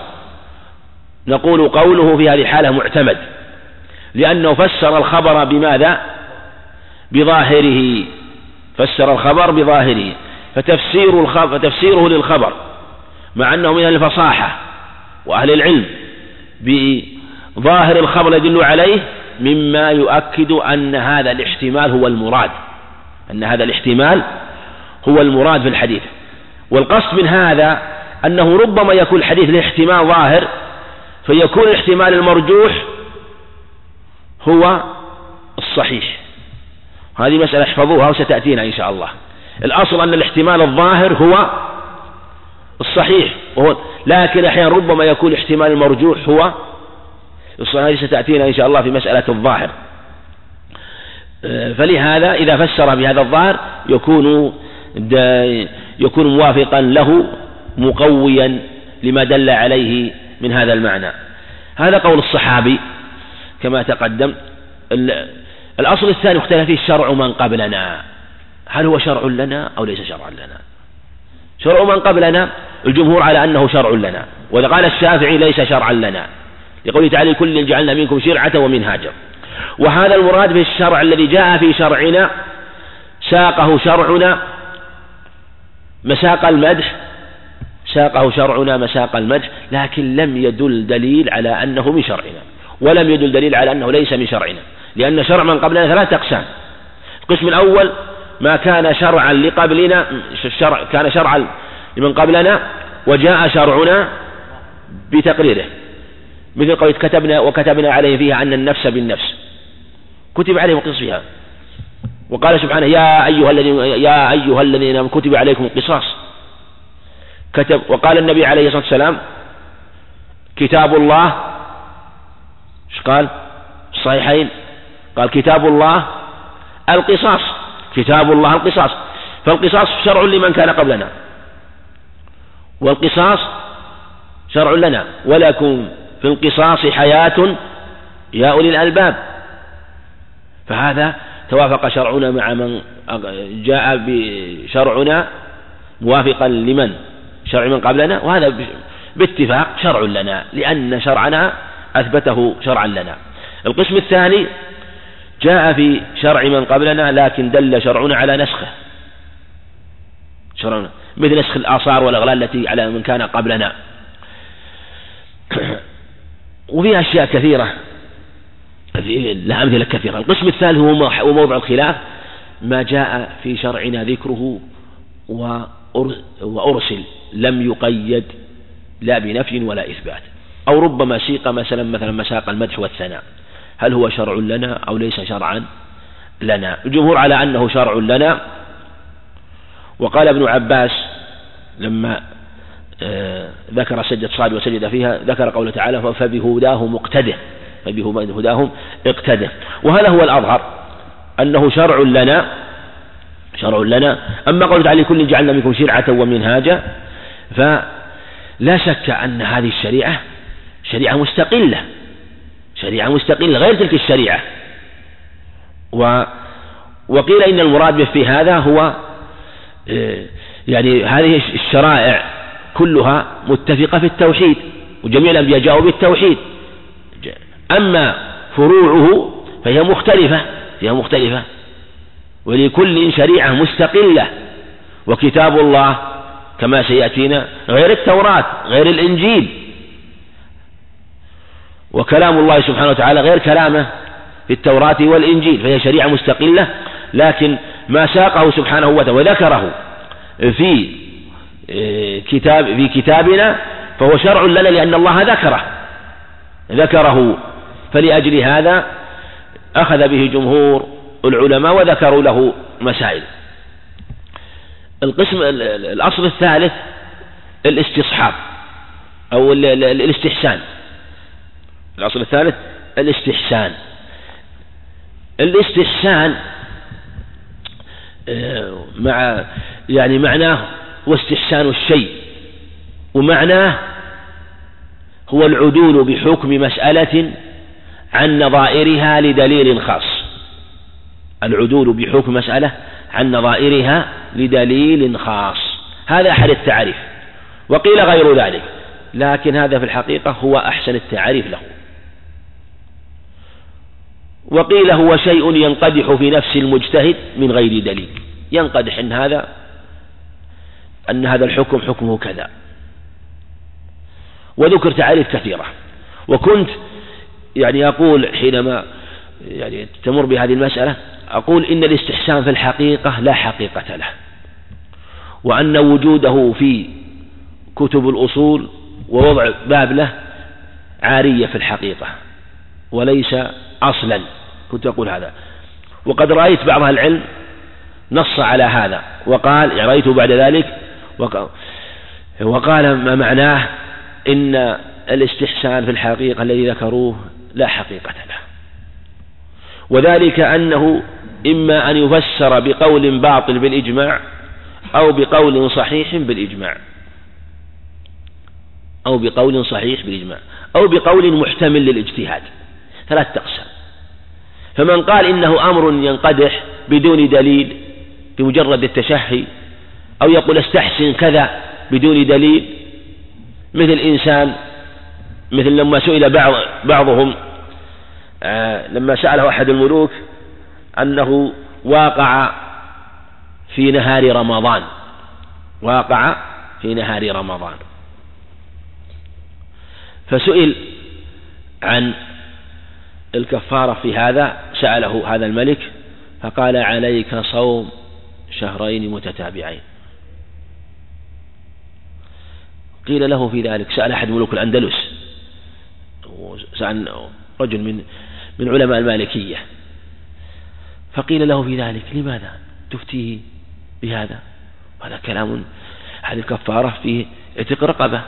نقول قوله في هذه الحالة معتمد. لأنه فسر الخبر بماذا؟ بظاهره. فسر الخبر بظاهره. فتفسير الخبر فتفسيره للخبر مع أنه من الفصاحة وأهل العلم بظاهر الخبر يدل عليه مما يؤكد أن هذا الاحتمال هو المراد. أن هذا الاحتمال هو المراد في الحديث. والقصد من هذا أنه ربما يكون الحديث له احتمال ظاهر فيكون الاحتمال المرجوح هو الصحيح. هذه مسألة احفظوها وستأتينا إن شاء الله. الأصل أن الاحتمال الظاهر هو الصحيح. وهو لكن أحيانا ربما يكون الاحتمال المرجوح هو هذه ستأتينا إن شاء الله في مسألة الظاهر. فلهذا إذا فسر بهذا الظاهر يكون يكون موافقا له مقويا لما دل عليه من هذا المعنى. هذا قول الصحابي. كما تقدم الأصل الثاني اختلف فيه شرع من قبلنا. هل هو شرع لنا أو ليس شرعا لنا؟ شرع من قبلنا الجمهور على أنه شرع لنا. وإذا قال الشافعي ليس شرعا لنا لقوله تعالى كل جعلنا منكم شرعة ومنهاجا. وهذا المراد بالشرع الذي جاء في شرعنا ساقه شرعنا مساق المدح ساقه شرعنا مساق المدح لكن لم يدل دليل على أنه من شرعنا. ولم يدل دليل على أنه ليس من شرعنا لأن شرع من قبلنا ثلاثة أقسام. القسم الأول ما كان شرعا لقبلنا شرع كان شرعا لمن قبلنا وجاء شرعنا بتقريره. مثل قول كتبنا وكتبنا عليه فيها أن النفس بالنفس. كتب عليه وقص فيها وقال سبحانه يا أيها الذين يا أيها الذين كتب عليكم القصاص. كتب وقال النبي عليه الصلاة والسلام كتاب الله إيش قال؟ الصحيحين قال كتاب الله القصاص. كتاب الله القصاص. فالقصاص شرع لمن كان قبلنا. والقصاص شرع لنا. ولكم في القصاص حياة يا أولي الألباب. فهذا توافق شرعنا مع من جاء بشرعنا موافقا لمن؟ شرع من قبلنا. وهذا باتفاق شرع لنا. لأن شرعنا أثبته شرعا لنا. القسم الثاني جاء في شرع من قبلنا لكن دل شرعنا على نسخه. شرع مثل نسخ الآثار والأغلال التي على من كان قبلنا. وفيها أشياء كثيرة. لها أمثلة كثيرة. القسم الثالث هو موضع الخلاف. ما جاء في شرعنا ذكره وأرسل. لم يقيد. لا بنفي ولا إثبات. أو ربما سيق مثلا مثلا مساق المدح والثناء. هل هو شرع لنا أو ليس شرعا لنا؟ الجمهور على أنه شرع لنا. وقال ابن عباس لما آه، ذكر سجد صاد وسجد فيها ذكر قوله تعالى فبهداه مقتده فبهداهم اقتده وهذا هو الأظهر أنه شرع لنا شرع لنا. أما قوله تعالى لكل جعلنا منكم شرعة ومنهاجا فلا شك أن هذه الشريعة شريعة مستقلة. شريعة مستقلة غير تلك الشريعة. و وقيل إن المراد في هذا هو آه، يعني هذه الشرائع كلها متفقة في التوحيد وجميع الأنبياء جاءوا بالتوحيد. أما فروعه فهي مختلفة فهي مختلفة. ولكل شريعة مستقلة. وكتاب الله كما سيأتينا غير التوراة غير الإنجيل. وكلام الله سبحانه وتعالى غير كلامه في التوراة والإنجيل فهي شريعة مستقلة لكن ما ساقه سبحانه وتعالى وذكره في آه، كتاب في كتابنا فهو شرع لنا لأن الله ذكره. ذكره. فلأجل هذا أخذ به جمهور العلماء وذكروا له مسائل. القسم الأصل الثالث الاستصحاب أو الاستحسان. الأصل الثالث الاستحسان. الاستحسان آه، مع يعني معناه هو استحسان الشيء ومعناه هو العدول بحكم مسألة عن نظائرها لدليل خاص. العدول بحكم مسألة عن نظائرها لدليل خاص. هذا أحد التعريف. وقيل غير ذلك لكن هذا في الحقيقة هو أحسن التعريف له. وقيل هو شيء ينقدح في نفس المجتهد من غير دليل. ينقدح إن هذا أن هذا الحكم حكمه كذا. وذكر تعاريف كثيرة. وكنت يعني أقول حينما يعني تمر بهذه المسألة أقول إن الاستحسان في الحقيقة لا حقيقة له. وأن وجوده في كتب الأصول ووضع باب له عارية في الحقيقة وليس أصلا. كنت أقول هذا. وقد رأيت بعض العلم نص على هذا وقال يعني رأيته بعد ذلك وقال ما معناه إن الاستحسان في الحقيقة الذي ذكروه لا حقيقة له. وذلك أنه إما أن يفسر بقول باطل بالإجماع أو بقول صحيح بالإجماع. أو بقول صحيح بالإجماع أو بقول محتمل للاجتهاد. ثلاث أقسام. فمن قال إنه أمر ينقدح بدون دليل بمجرد التشهي أو يقول استحسن كذا بدون دليل مثل إنسان مثل لما سئل بعض بعضهم آه لما سأله أحد الملوك أنه واقع في نهار رمضان واقع في نهار رمضان. فسئل عن الكفارة في هذا سأله هذا الملك فقال عليك صوم شهرين متتابعين. قيل له في ذلك سأل أحد ملوك الأندلس سأل رجل من من علماء المالكية فقيل له في ذلك لماذا تفتيه بهذا؟ هذا كلام هذه الكفارة فيه اعتق رقبة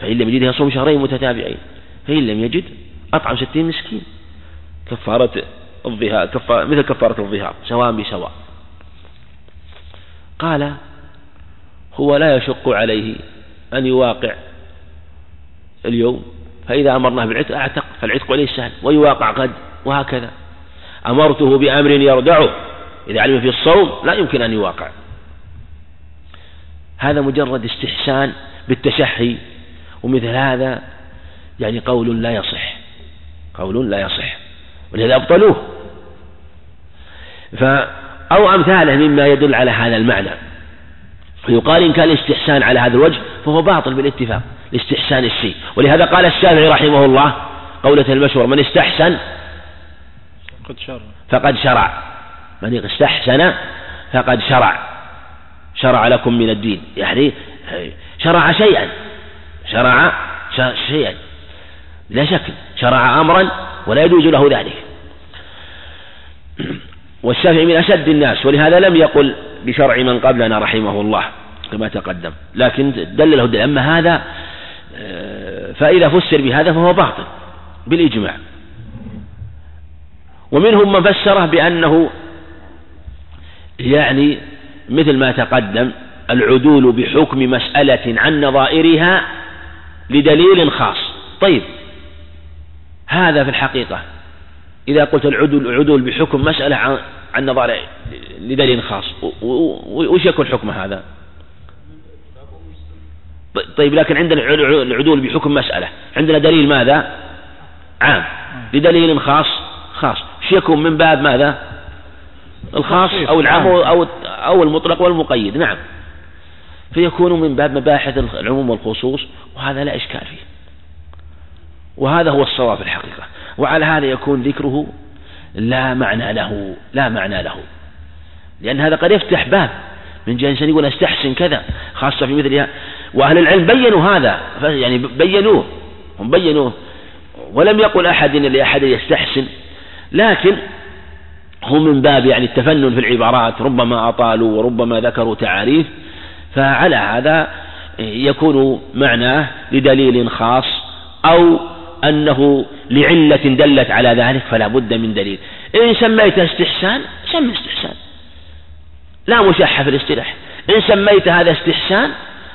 فإن لم يجد يصوم شهرين متتابعين فإن لم يجد أطعم ستين مسكين. كفارة الظهار كفارة مثل كفارة الظهار سواء بسواء قال هو لا يشق عليه أن يواقع اليوم فإذا أمرناه بالعتق أعتق فالعتق عليه سهل ويواقع غد وهكذا. أمرته بأمر يردعه إذا علم في الصوم لا يمكن أن يواقع. هذا مجرد استحسان بالتشهي ومثل هذا يعني قول لا يصح. قول لا يصح ولهذا أبطلوه. ف أو أمثالة مما يدل على هذا المعنى. فيقال إن كان الاستحسان على هذا الوجه فهو باطل بالاتفاق لاستحسان الشيء. ولهذا قال الشافعي رحمه الله قولة المشهور من استحسن فقد شرع. فقد شرع. من استحسن فقد شرع. شرع لكم من الدين. يعني شرع شيئا. شرع شيئا. لا شك شرع أمرا ولا يجوز له ذلك. والشافعي من أشد الناس ولهذا لم يقل بشرع من قبلنا رحمه الله كما تقدم. لكن دلله الدليل أما هذا آه، فإذا فسر بهذا فهو باطل بالإجماع. ومنهم من فسره بأنه يعني مثل ما تقدم العدول بحكم مسألة عن نظائرها لدليل خاص. طيب هذا في الحقيقة. إذا قلت العدول العدول بحكم مسألة عن عن نظائر لدليل خاص. وش يكون حكم هذا؟ طيب لكن عندنا العدول بحكم مسألة عندنا دليل ماذا؟ عام. لدليل خاص خاص. إيش يكون من باب ماذا؟ الخاص أو العام أو أو المطلق والمقيد. نعم. فيكون من باب مباحث العموم والخصوص وهذا لا إشكال فيه. وهذا هو الصواب في الحقيقة. وعلى هذا يكون ذكره لا معنى له لا معنى له. لأن هذا قد يفتح باب من جهة إنسان يقول أستحسن كذا خاصة في مثلها وأهل العلم بينوا هذا يعني بينوه هم بينوه. ولم يقل أحد إن لأحد يستحسن لكن هو من باب يعني التفنن في العبارات ربما أطالوا وربما ذكروا تعاريف. فعلى هذا يكون معناه لدليل خاص أو أنه لعلة دلت على ذلك فلا بد من دليل. إن سميت استحسان سم استحسان. لا مشحة في الاصطلاح إن سميت هذا استحسان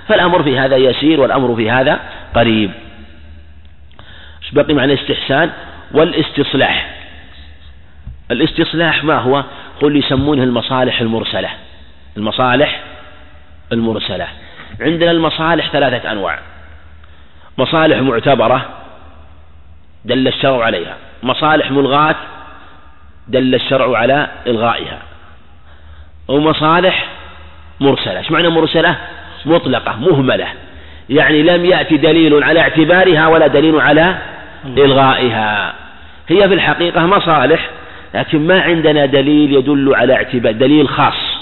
فالأمر في هذا يسير والأمر في هذا قريب. بقي معنى الاستحسان والاستصلاح. الاستصلاح ما هو؟ هو اللي يسمونه المصالح المرسلة. المصالح المرسلة. عندنا المصالح ثلاثة أنواع. مصالح معتبرة دل الشرع عليها. مصالح ملغاة دل الشرع على إلغائها. ومصالح مرسلة. إيش معنى مرسلة؟ مطلقة مهملة. يعني لم يأتي دليل على اعتبارها ولا دليل على إلغائها. هي في الحقيقة مصالح لكن ما عندنا دليل يدل على اعتبار دليل خاص.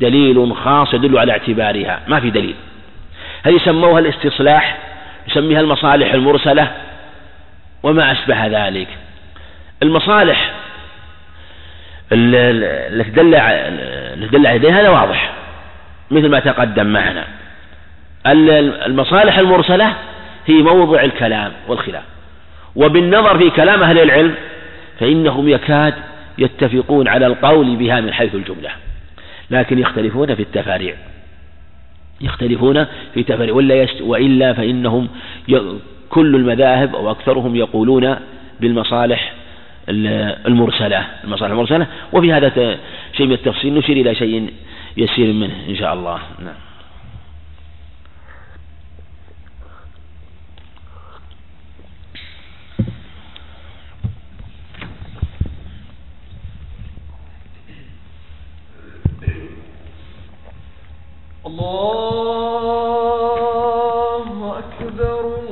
دليل خاص يدل على اعتبارها. ما في دليل. هذه سموها الاستصلاح؟ يسميها المصالح المرسلة. وما أشبه ذلك. المصالح التي دل عليها هذا واضح مثل ما تقدم معنا. المصالح المرسلة هي موضع الكلام والخلاف. وبالنظر في كلام أهل العلم فإنهم يكاد يتفقون على القول بها من حيث الجملة. لكن يختلفون في التفاريع. يختلفون في التفاريع ولا يست وإلا فإنهم كل المذاهب أو أكثرهم يقولون بالمصالح المرسلة المصالح المرسلة. وفي هذا شيء من التفصيل نشير إلى شيء يسير منه إن شاء الله. نعم. الله أكبر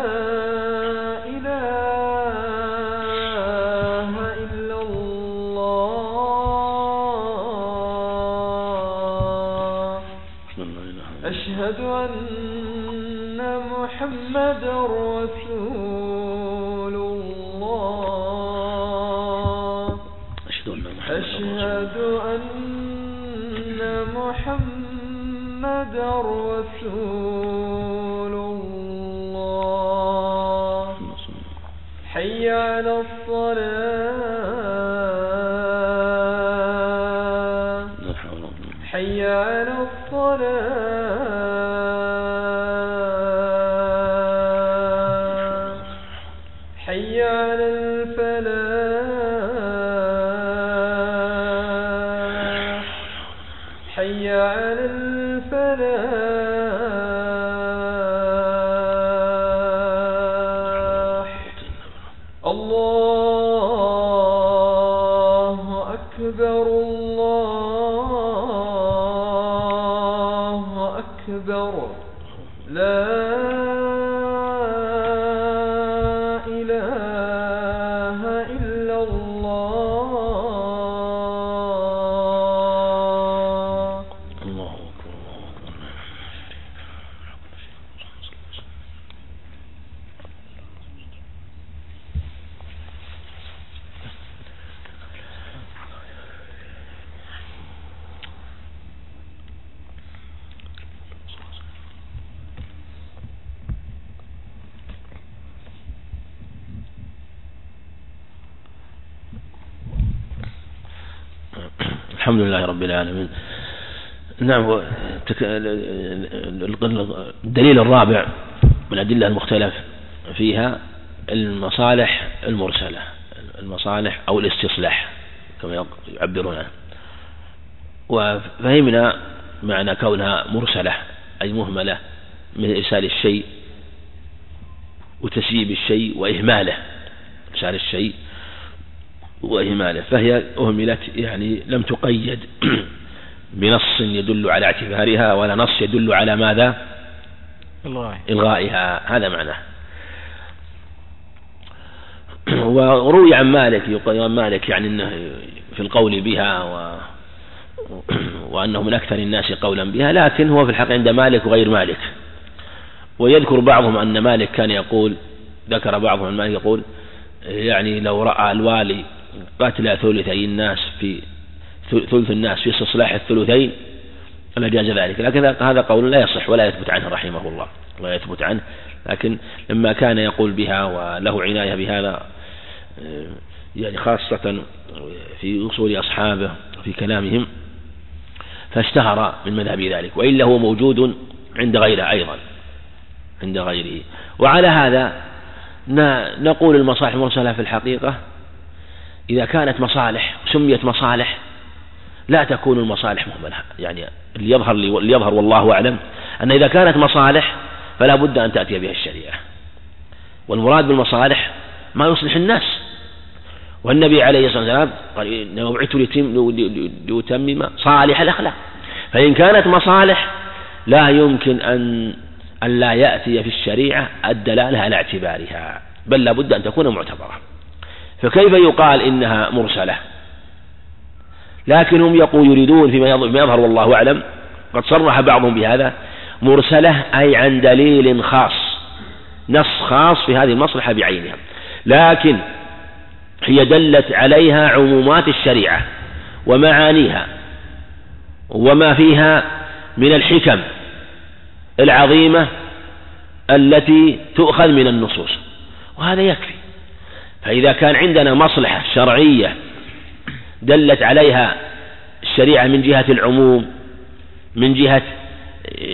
الحمد لله رب العالمين. نعم الدليل الرابع من الأدلة المختلف فيها المصالح المرسلة المصالح أو الاستصلاح كما يعبرون عنه وفهمنا معنى كونها مرسلة أي مهملة من إرسال الشيء وتسييب الشيء وإهماله. إرسال الشيء وإهماله فهي أهملت يعني لم تقيد. بنص يدل على اعتبارها ولا نص يدل على ماذا؟ إلغائها. هذا معناه. وروي عن مالك يقول عن مالك يعني إنه في القول بها و وأنه من أكثر الناس قولا بها لكن هو في الحق عند مالك وغير مالك. ويذكر بعضهم أن مالك كان يقول ذكر بعضهم عن مالك يقول يعني لو رأى الوالي قتل ثلثي الناس في ثلث الناس في استصلاح الثلثين لجاز ذلك. لكن هذا قول لا يصح ولا يثبت عنه رحمه الله لا يثبت عنه. لكن لما كان يقول بها وله عناية بهذا يعني خاصة في أصول أصحابه في كلامهم فاشتهر من مذهب ذلك. وإلا هو موجود عند غيره أيضا عند غيره. وعلى هذا نقول المصالح المرسلة في الحقيقة إذا كانت مصالح سميت مصالح لا تكون المصالح مهملة. يعني اللي يظهر اللي يظهر والله أعلم أن إذا كانت مصالح فلا بد أن تأتي بها الشريعة. والمراد بالمصالح ما يصلح الناس. والنبي عليه الصلاة والسلام قال إنما بعثت لأتمم صالح الأخلاق. فإن كانت مصالح لا يمكن أن أن لا يأتي في الشريعة الدلالة على اعتبارها بل لا بد أن تكون معتبرة. فكيف يقال إنها مرسلة؟ لكن هم يقول يريدون فيما يظهر والله أعلم قد صرح بعضهم بهذا مرسلة أي عن دليل خاص نص خاص في هذه المصلحة بعينها. لكن هي دلت عليها عمومات الشريعة ومعانيها وما فيها من الحكم العظيمة التي تؤخذ من النصوص وهذا يكفي. فإذا كان عندنا مصلحة شرعية دلت عليها الشريعة من جهة العموم من جهة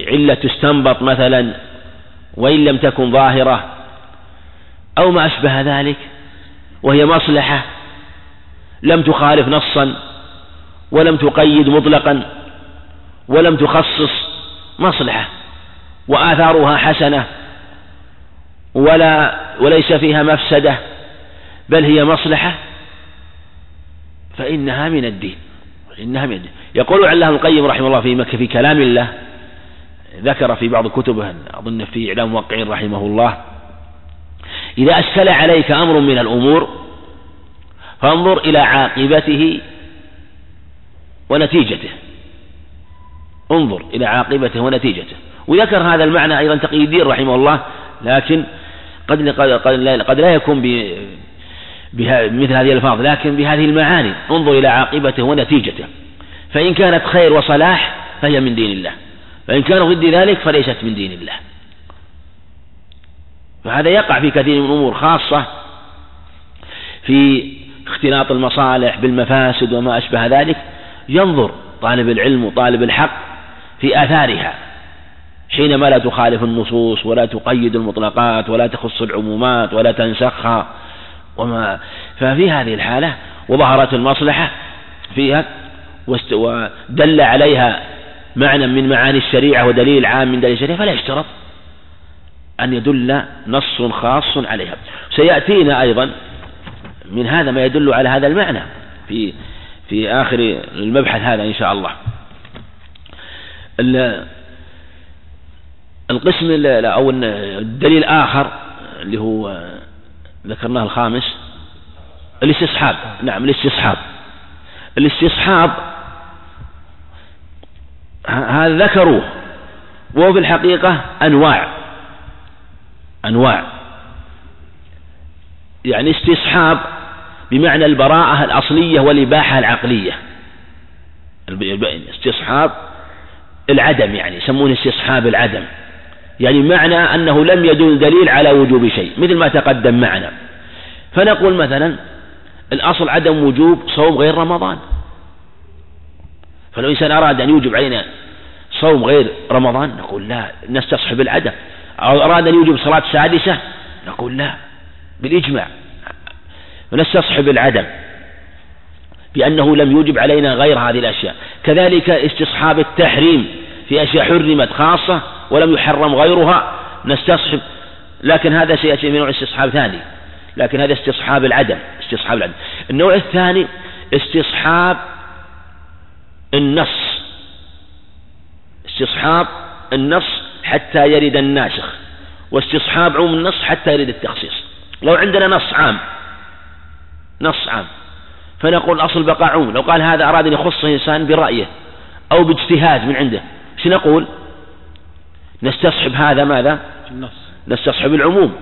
علة تستنبط مثلا وإن لم تكن ظاهرة أو ما أشبه ذلك وهي مصلحة لم تخالف نصا ولم تقيد مطلقا ولم تخصص مصلحة وآثارها حسنة ولا وليس فيها مفسدة بل هي مصلحة فإنها من الدين إنها من الدين. يقول علام القيم رحمه الله في مكة في كلام الله ذكر في بعض كتبه أظن في إعلام موقعين رحمه الله إذا أشكل عليك أمر من الأمور فانظر إلى عاقبته ونتيجته. انظر إلى عاقبته ونتيجته. وذكر هذا المعنى أيضا تقي الدين رحمه الله لكن قد قد, قد لا يكون بمثل هذه الألفاظ لكن بهذه المعاني انظر إلى عاقبته ونتيجته. فإن كانت خير وصلاح فهي من دين الله. فإن كان ضد ذلك فليست من دين الله. فهذا يقع في كثير من الأمور خاصة في اختلاط المصالح بالمفاسد وما أشبه ذلك. ينظر طالب العلم وطالب الحق في آثارها. حينما لا تخالف النصوص ولا تقيد المطلقات ولا تخص العمومات ولا تنسخها وما ففي هذه الحالة وظهرت المصلحة فيها ودل عليها معنى من معاني الشريعة ودليل عام من دليل الشريعة فلا يشترط أن يدل نص خاص عليها. سيأتينا أيضا من هذا ما يدل على هذا المعنى في في آخر المبحث هذا إن شاء الله. القسم أو الدليل الآخر اللي هو ذكرناه الخامس. الاستصحاب. نعم الاستصحاب. الاستصحاب هذا ذكروه. وهو في الحقيقة أنواع. أنواع. يعني استصحاب بمعنى البراءة الأصلية والإباحة العقلية. استصحاب العدم يعني يسمونه استصحاب العدم. يعني معنى أنه لم يدل دليل على وجوب شيء مثل ما تقدم معنا. فنقول مثلا الأصل عدم وجوب صوم غير رمضان. فلو إنسان أراد أن يوجب علينا صوم غير رمضان نقول لا نستصحب العدم. أو أراد أن يوجب صلاة سادسة نقول لا بالإجماع. ونستصحب العدم بأنه لم يوجب علينا غير هذه الأشياء. كذلك استصحاب التحريم في أشياء حرمت خاصة ولم يحرم غيرها نستصحب. لكن هذا سيأتي من نوع استصحاب ثاني. لكن هذا استصحاب العدم استصحاب العدم. النوع الثاني استصحاب النص. استصحاب النص حتى يرد الناسخ واستصحاب عموم النص حتى يرد التخصيص. لو عندنا نص عام نص عام. فنقول أصل بقاء عموم. لو قال هذا أراد أن يخص إنسان برأيه أو باجتهاد من عنده إيش نقول؟ نستصحب هذا ماذا؟ النص. نستصحب العموم.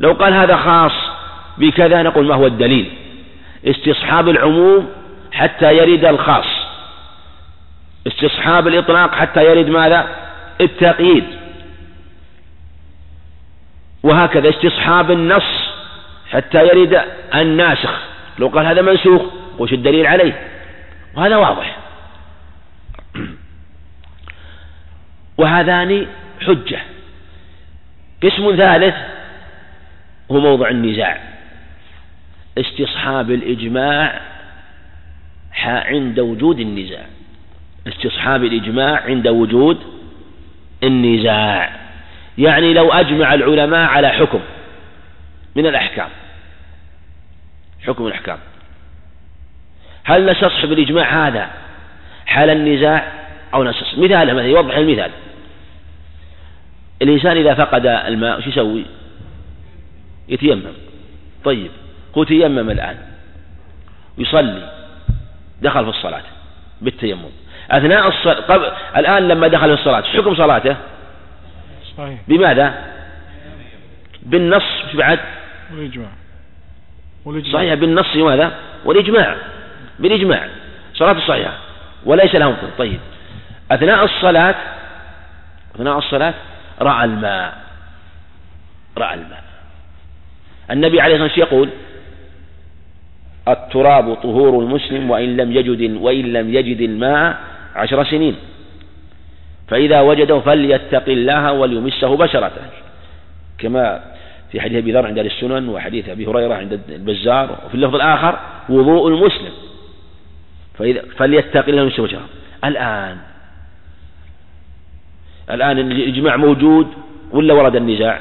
لو قال هذا خاص بكذا نقول ما هو الدليل؟ استصحاب العموم حتى يرد الخاص. استصحاب الإطلاق حتى يرد ماذا؟ التقييد. وهكذا استصحاب النص حتى يرد الناسخ. لو قال هذا منسوخ وش الدليل عليه؟ وهذا واضح. وهذان حجة. قسم ثالث هو موضع النزاع. استصحاب الإجماع عند وجود النزاع. استصحاب الإجماع عند وجود النزاع. يعني لو أجمع العلماء على حكم من الأحكام. حكم الأحكام. هل نستصحب الإجماع هذا حال النزاع أو نستصحب؟ مثال مثلا يوضح المثال. الإنسان إذا فقد الماء وش يسوي؟ يتيمم. طيب هو تيمم الآن. يصلي. دخل في الصلاة بالتيمم. أثناء الصلاة قبل الآن لما دخل في الصلاة حكم صلاته؟ صحيح. بماذا؟ بالنص مش بعد؟ والإجماع. والإجماع. صحيح بالنص ماذا والإجماع. بالإجماع. صلاة صحيحة. وليس لهم طيب. أثناء الصلاة أثناء الصلاة رأى الماء. رأى الماء. النبي عليه الصلاة والسلام يقول التراب طهور المسلم وإن لم يجد وإن لم يجد الماء عشر سنين. فإذا وجده فليتق الله وليمسه بشرته. كما في حديث أبي ذر عند السنن وحديث أبي هريرة عند البزار. وفي اللفظ الآخر وضوء المسلم. فإذا فليتق الله وليمسه بشرته. الآن الآن الإجماع موجود ولا ورد النزاع؟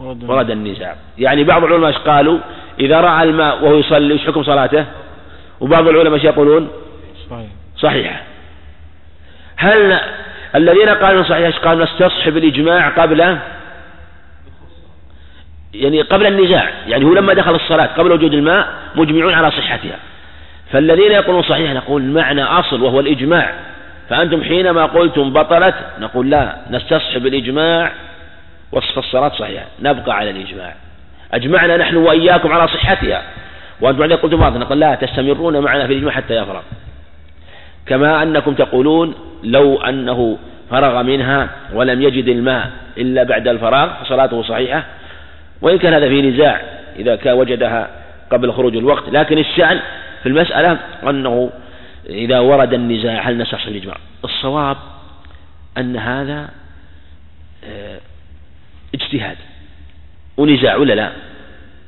ورد النزاع. يعني بعض العلماء قالوا؟ إذا رأى الماء وهو يصلي وش حكم صلاته؟ وبعض العلماء يقولون؟ صحيح. صحيحة هل الذين قالوا صحيح قالوا؟ نستصحب الإجماع قبل؟ يعني قبل النزاع. يعني هو لما دخل الصلاة قبل وجود الماء مجمعون على صحتها. فالذين يقولون صحيح نقول معنى أصل وهو الإجماع. فأنتم حينما قلتم بطلت نقول لا نستصحب الإجماع وصف الصلاة صحيحة نبقى على الإجماع. أجمعنا نحن وإياكم على صحتها. وأنتم بعدين قلتم بعض نقول لا تستمرون معنا في الإجماع حتى يفرغ كما أنكم تقولون لو أنه فرغ منها ولم يجد الماء إلا بعد الفراغ فصلاته صحيحة. وإن كان هذا في نزاع إذا كان وجدها قبل خروج الوقت. لكن الشأن في المسألة أنه إذا ورد النزاع هل نسخ الإجماع؟ الصواب أن هذا آه، اجتهاد. ونزاع ولا لا؟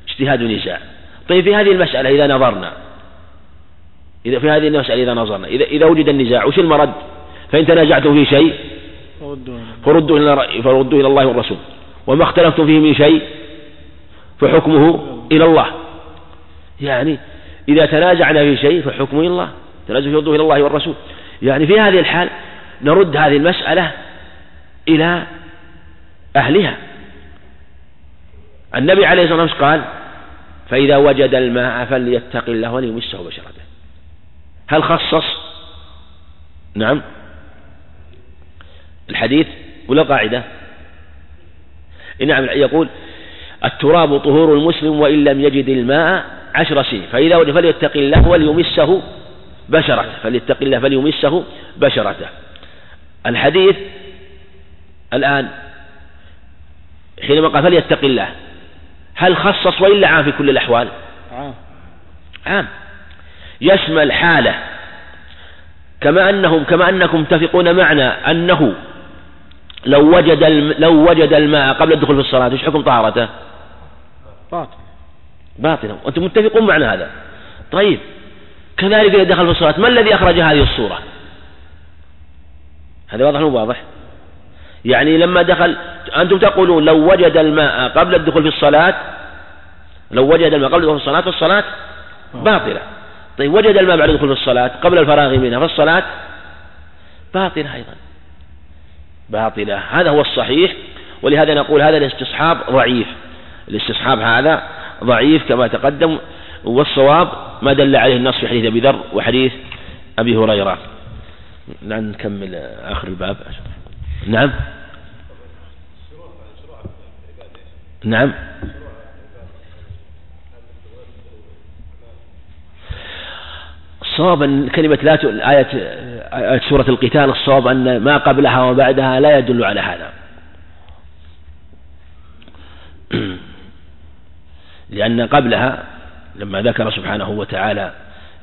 اجتهاد ونزاع. طيب في هذه المسألة إذا نظرنا إذا في هذه المسألة إذا نظرنا إذا إذا وجد النزاع وش المرد؟ فإن تنازعتم في شيء فردوا إلى فردوا إلى الله والرسول. وما اختلفتم فيه من شيء فحكمه إلى الله. يعني إذا تنازعنا في شيء فحكمه إلى الله. تنازع فردوه إلى الله والرسول. يعني في هذه الحال نرد هذه المسألة إلى أهلها. النبي عليه الصلاة والسلام قال فإذا وجد الماء فليتق الله وليمسه بشرته. هل خصص؟ نعم. الحديث ولا قاعدة؟ نعم يقول التراب طهور المسلم وإن لم يجد الماء عشر سنين فإذا وجد فليتق الله وليمسه بشرته فليتق الله فليمسه بشرته. الحديث الآن حينما قال فليتق الله هل خصص وإلا عام في كل الأحوال؟ عام. عام. يشمل حالة. كما أنهم كما أنكم متفقون معنا أنه لو وجد لو وجد الماء قبل الدخول في الصلاة إيش حكم طهارته؟ باطل. باطلا وأنتم متفقون معنا هذا؟ طيب. كذلك إذا دخل في الصلاة ما الذي أخرج هذه الصورة؟ هذا واضح مو واضح؟ يعني لما دخل أنتم تقولون لو وجد الماء قبل الدخول في الصلاة لو وجد الماء قبل الدخول في الصلاة فالصلاة باطلة طيب وجد الماء بعد الدخول في الصلاة قبل الفراغ منها فالصلاة باطلة أيضا باطلة هذا هو الصحيح ولهذا نقول هذا الاستصحاب ضعيف الاستصحاب هذا ضعيف كما تقدم والصواب ما دل عليه النص في حديث أبي ذر وحديث أبي هريرة. نعم نكمل آخر الباب. نعم. نعم. الصواب أن كلمة لا. آية آية سورة القتال الصواب أن ما قبلها وبعدها لا يدل على هذا. لأن قبلها لما ذكر سبحانه وتعالى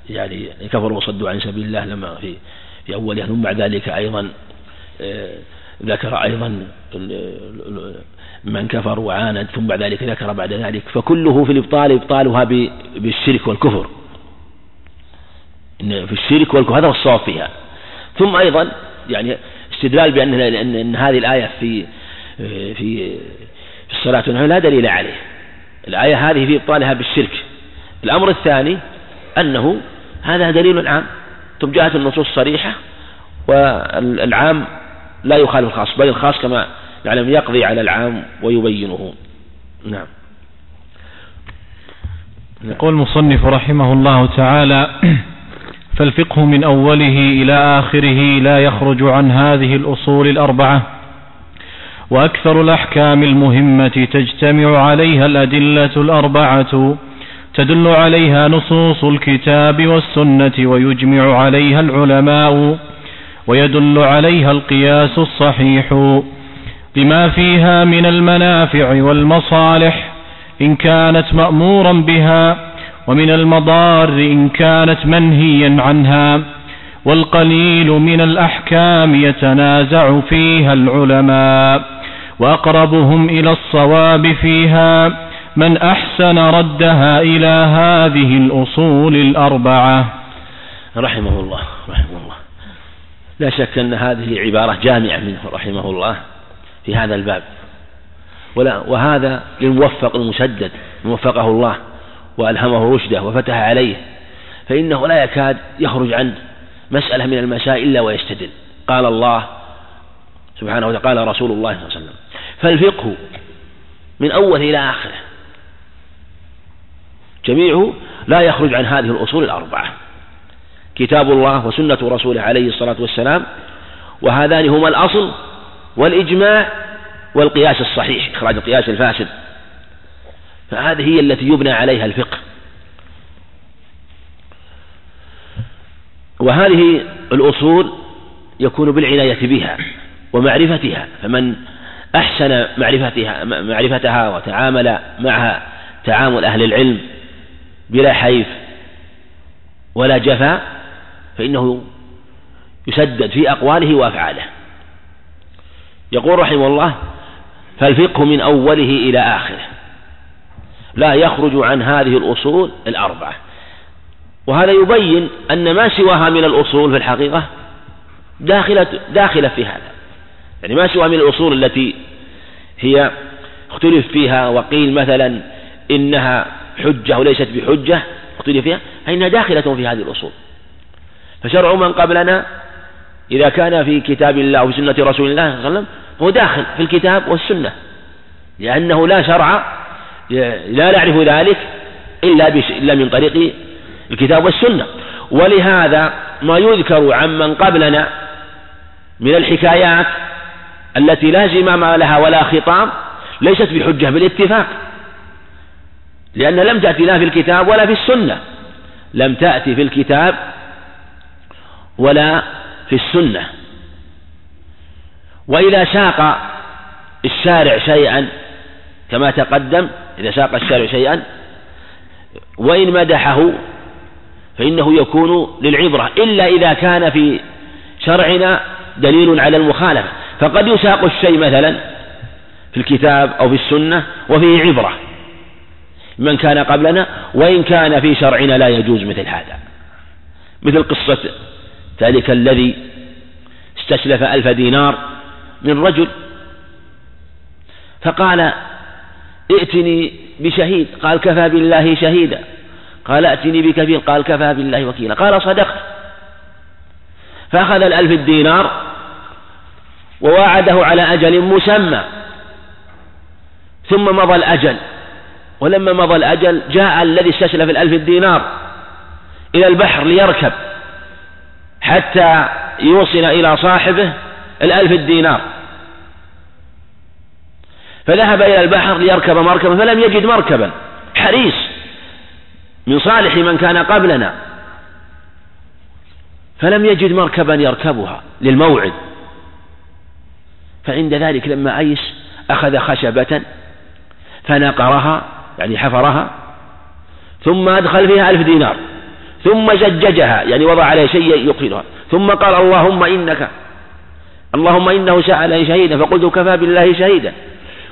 يعني كفروا وصدوا عن سبيل الله لما في في أولها ثم بعد ذلك أيضا آه، ذكر أيضا من كفر وعاند ثم بعد ذلك ذكر بعد ذلك فكله في الإبطال إبطالها بالشرك والكفر. في الشرك والكفر هذا هو الصواب فيها. ثم أيضا يعني استدلال بأن أن, هذه الآية في في في الصلاة لا دليل عليه. الآية هذه في إبطالها بالشرك. الأمر الثاني أنه هذا دليل عام. ثم جاءت النصوص صريحة والعام لا يخالف الخاص بل الخاص كما نعلم يقضي على العام ويبينه. نعم. يقول المصنف رحمه الله تعالى فالفقه من أوله إلى آخره لا يخرج عن هذه الأصول الأربعة وأكثر الأحكام المهمة تجتمع عليها الأدلة الأربعة تدل عليها نصوص الكتاب والسنة ويجمع عليها العلماء ويدل عليها القياس الصحيح لما فيها من المنافع والمصالح إن كانت مأمورا بها ومن المضار إن كانت منهيا عنها والقليل من الأحكام يتنازع فيها العلماء وأقربهم إلى الصواب فيها من أحسن ردها إلى هذه الأصول الأربعة. رحمه الله رحمه الله لا شك أن هذه عبارة جامعة منه رحمه الله في هذا الباب. ولا وهذا للموفق المسدد وفقه الله وألهمه رشده وفتح عليه. فإنه لا يكاد يخرج عن مسألة من المسائل إلا ويستدل. قال الله سبحانه وتعالى قال رسول الله صلى الله عليه وسلم فالفقه من أول إلى آخره. جميعه لا يخرج عن هذه الأصول الأربعة. كتاب الله وسنة رسوله عليه الصلاة والسلام وهذان هما الأصل والإجماع والقياس الصحيح إخراج القياس الفاسد. فهذه هي التي يبنى عليها الفقه. وهذه الأصول يكون بالعناية بها ومعرفتها فمن أحسن معرفتها معرفتها وتعامل معها تعامل أهل العلم بلا حيف ولا جفا فإنه يسدد في أقواله وأفعاله. يقول رحمه الله فالفقه من أوله إلى آخره لا يخرج عن هذه الأصول الأربعة. وهذا يبين أن ما سواها من الأصول في الحقيقة داخلة داخلة في هذا. يعني ما سواها من الأصول التي هي اختلف فيها وقيل مثلا إنها حجة وليست بحجة. اختلف فيها. فإنها داخلة في هذه الأصول. فشرع من قبلنا إذا كان في كتاب الله وفي سنة رسول الله صلى الله عليه وسلم هو داخل في الكتاب والسنة. لأنه لا شرع لا نعرف ذلك إلا, إلا من طريق الكتاب والسنة. ولهذا ما يذكر عمن قبلنا من الحكايات التي لا زمام لها ولا خطاب ليست بحجة بالاتفاق. لأن لم تأتي لا في الكتاب ولا في السنة. لم تأتي في الكتاب ولا في السنة. وإذا ساق الشارع شيئا كما تقدم إذا ساق الشارع شيئا وإن مدحه فإنه يكون للعبرة إلا إذا كان في شرعنا دليل على المخالفة. فقد يساق الشيء مثلا في الكتاب أو في السنة وفيه عبرة. من كان قبلنا وإن كان في شرعنا لا يجوز مثل هذا. مثل قصة ذلك الذي استسلف ألف دينار من رجل فقال ائتني بشهيد. قال كفى بالله شهيدا. قال ائتني بكفيل قال كفى بالله وكيلا. قال صدقت. فأخذ الألف الدينار وواعده على أجل مسمى ثم مضى الأجل. ولما مضى الأجل جاء الذي استسلف الألف الدينار إلى البحر ليركب حتى يوصل إلى صاحبه الألف الدينار. فذهب إلى البحر ليركب مركبا فلم يجد مركبا. حريص من صالح من كان قبلنا. فلم يجد مركبا يركبها للموعد. فعند ذلك لما أيس أخذ خشبة فنقرها يعني حفرها ثم أدخل فيها ألف دينار ثم زججها يعني وضع عليها شيء يقفلها ثم قال اللهم إنك اللهم إنه سألني شهيدا فقلت كفى بالله شهيدا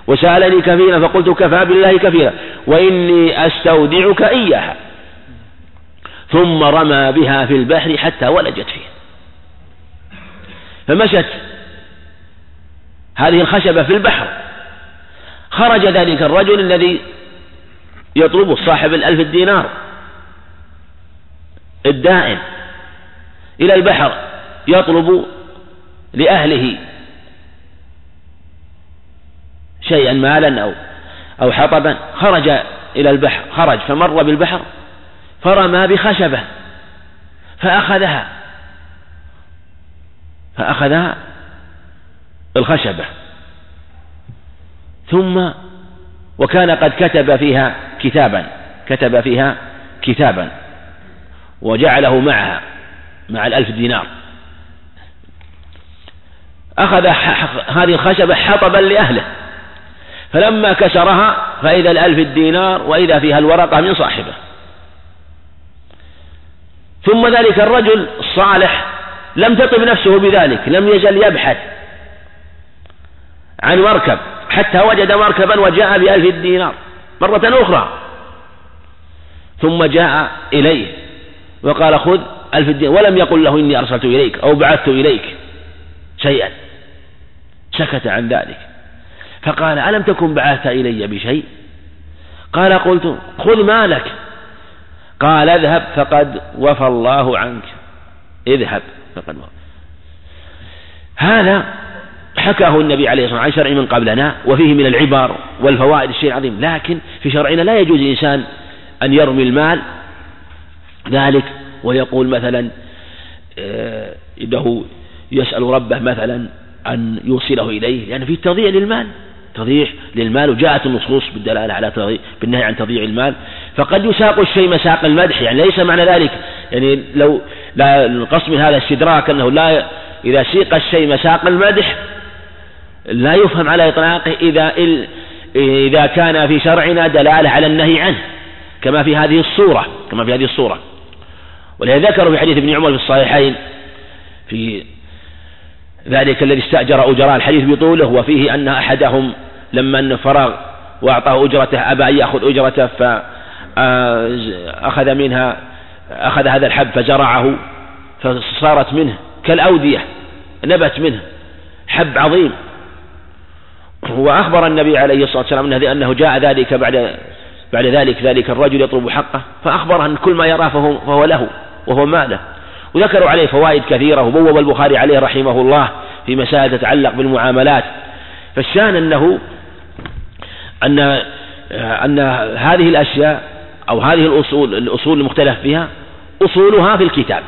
وسألني كفيلا فقلت كفى بالله كفيلا وإني أستودعك إياها. ثم رمى بها في البحر حتى ولجت فيه فمشت. هذه الخشبة في البحر. خرج ذلك الرجل الذي يطلب صاحب الألف الدينار الدائن إلى البحر يطلب لأهله شيئا مالا أو أو حطبا. خرج إلى البحر خرج فمر بالبحر فرمى بخشبة فأخذها فأخذها الخشبة ثم وكان قد كتب فيها كتابا كتب فيها كتابا وجعله معها مع الألف دينار. أخذ هذه الخشبة حطبا لأهله. فلما كسرها فإذا الألف الدينار وإذا فيها الورقة من صاحبه. ثم ذلك الرجل الصالح لم تطب نفسه بذلك لم يزل يبحث عن مركب حتى وجد مركبا وجاء بألف الدينار مرة أخرى. ثم جاء إليه وقال خذ ألف الدينار ولم يقل له إني أرسلت إليك أو بعثت إليك شيئا. سكت عن ذلك. فقال ألم تكن بعثت إلي بشيء؟ قال قلت خذ مالك. قال اذهب فقد وفى الله عنك. اذهب فقد وفى. هذا حكاه النبي عليه الصلاة والسلام عن شرع من قبلنا وفيه من العبر والفوائد الشيء العظيم. لكن في شرعنا لا يجوز الإنسان أن يرمي المال ذلك ويقول مثلا آه، إنه يسأل ربه مثلا أن يوصله إليه. لأن فيه تضييع للمال تضييع للمال وجاءت النصوص بالدلالة على بالنهي عن تضييع المال. فقد يساق الشيء مساق المدح يعني ليس معنى ذلك. يعني لو لا القصد من هذا استدراك أنه لا إذا سيق الشيء مساق المدح لا يفهم على إطلاقه إذا إذا كان في شرعنا دلالة على النهي عنه كما في هذه الصورة كما في هذه الصورة. ولهذا ذكروا في حديث ابن عمر في الصحيحين في ذلك الذي استأجر أجراء الحديث بطوله وفيه أن أحدهم لما فرغ وأعطاه أجرته أبى أن يأخذ أجرته فأخذ منها أخذ هذا الحب فزرعه فصارت منه كالأودية نبت منه حب عظيم. وأخبر النبي عليه الصلاة والسلام أنه, أنه جاء ذلك بعد بعد ذلك ذلك الرجل يطلب حقه فأخبره أن كل ما يراه فهو, فهو له وهو ماله. وذكروا عليه فوائد كثيرة وبوب البخاري عليه رحمه الله في مسائل تتعلق بالمعاملات. فالشان أنه أن أن هذه الأشياء أو هذه الأصول الأصول المختلف فيها أصولها في الكتاب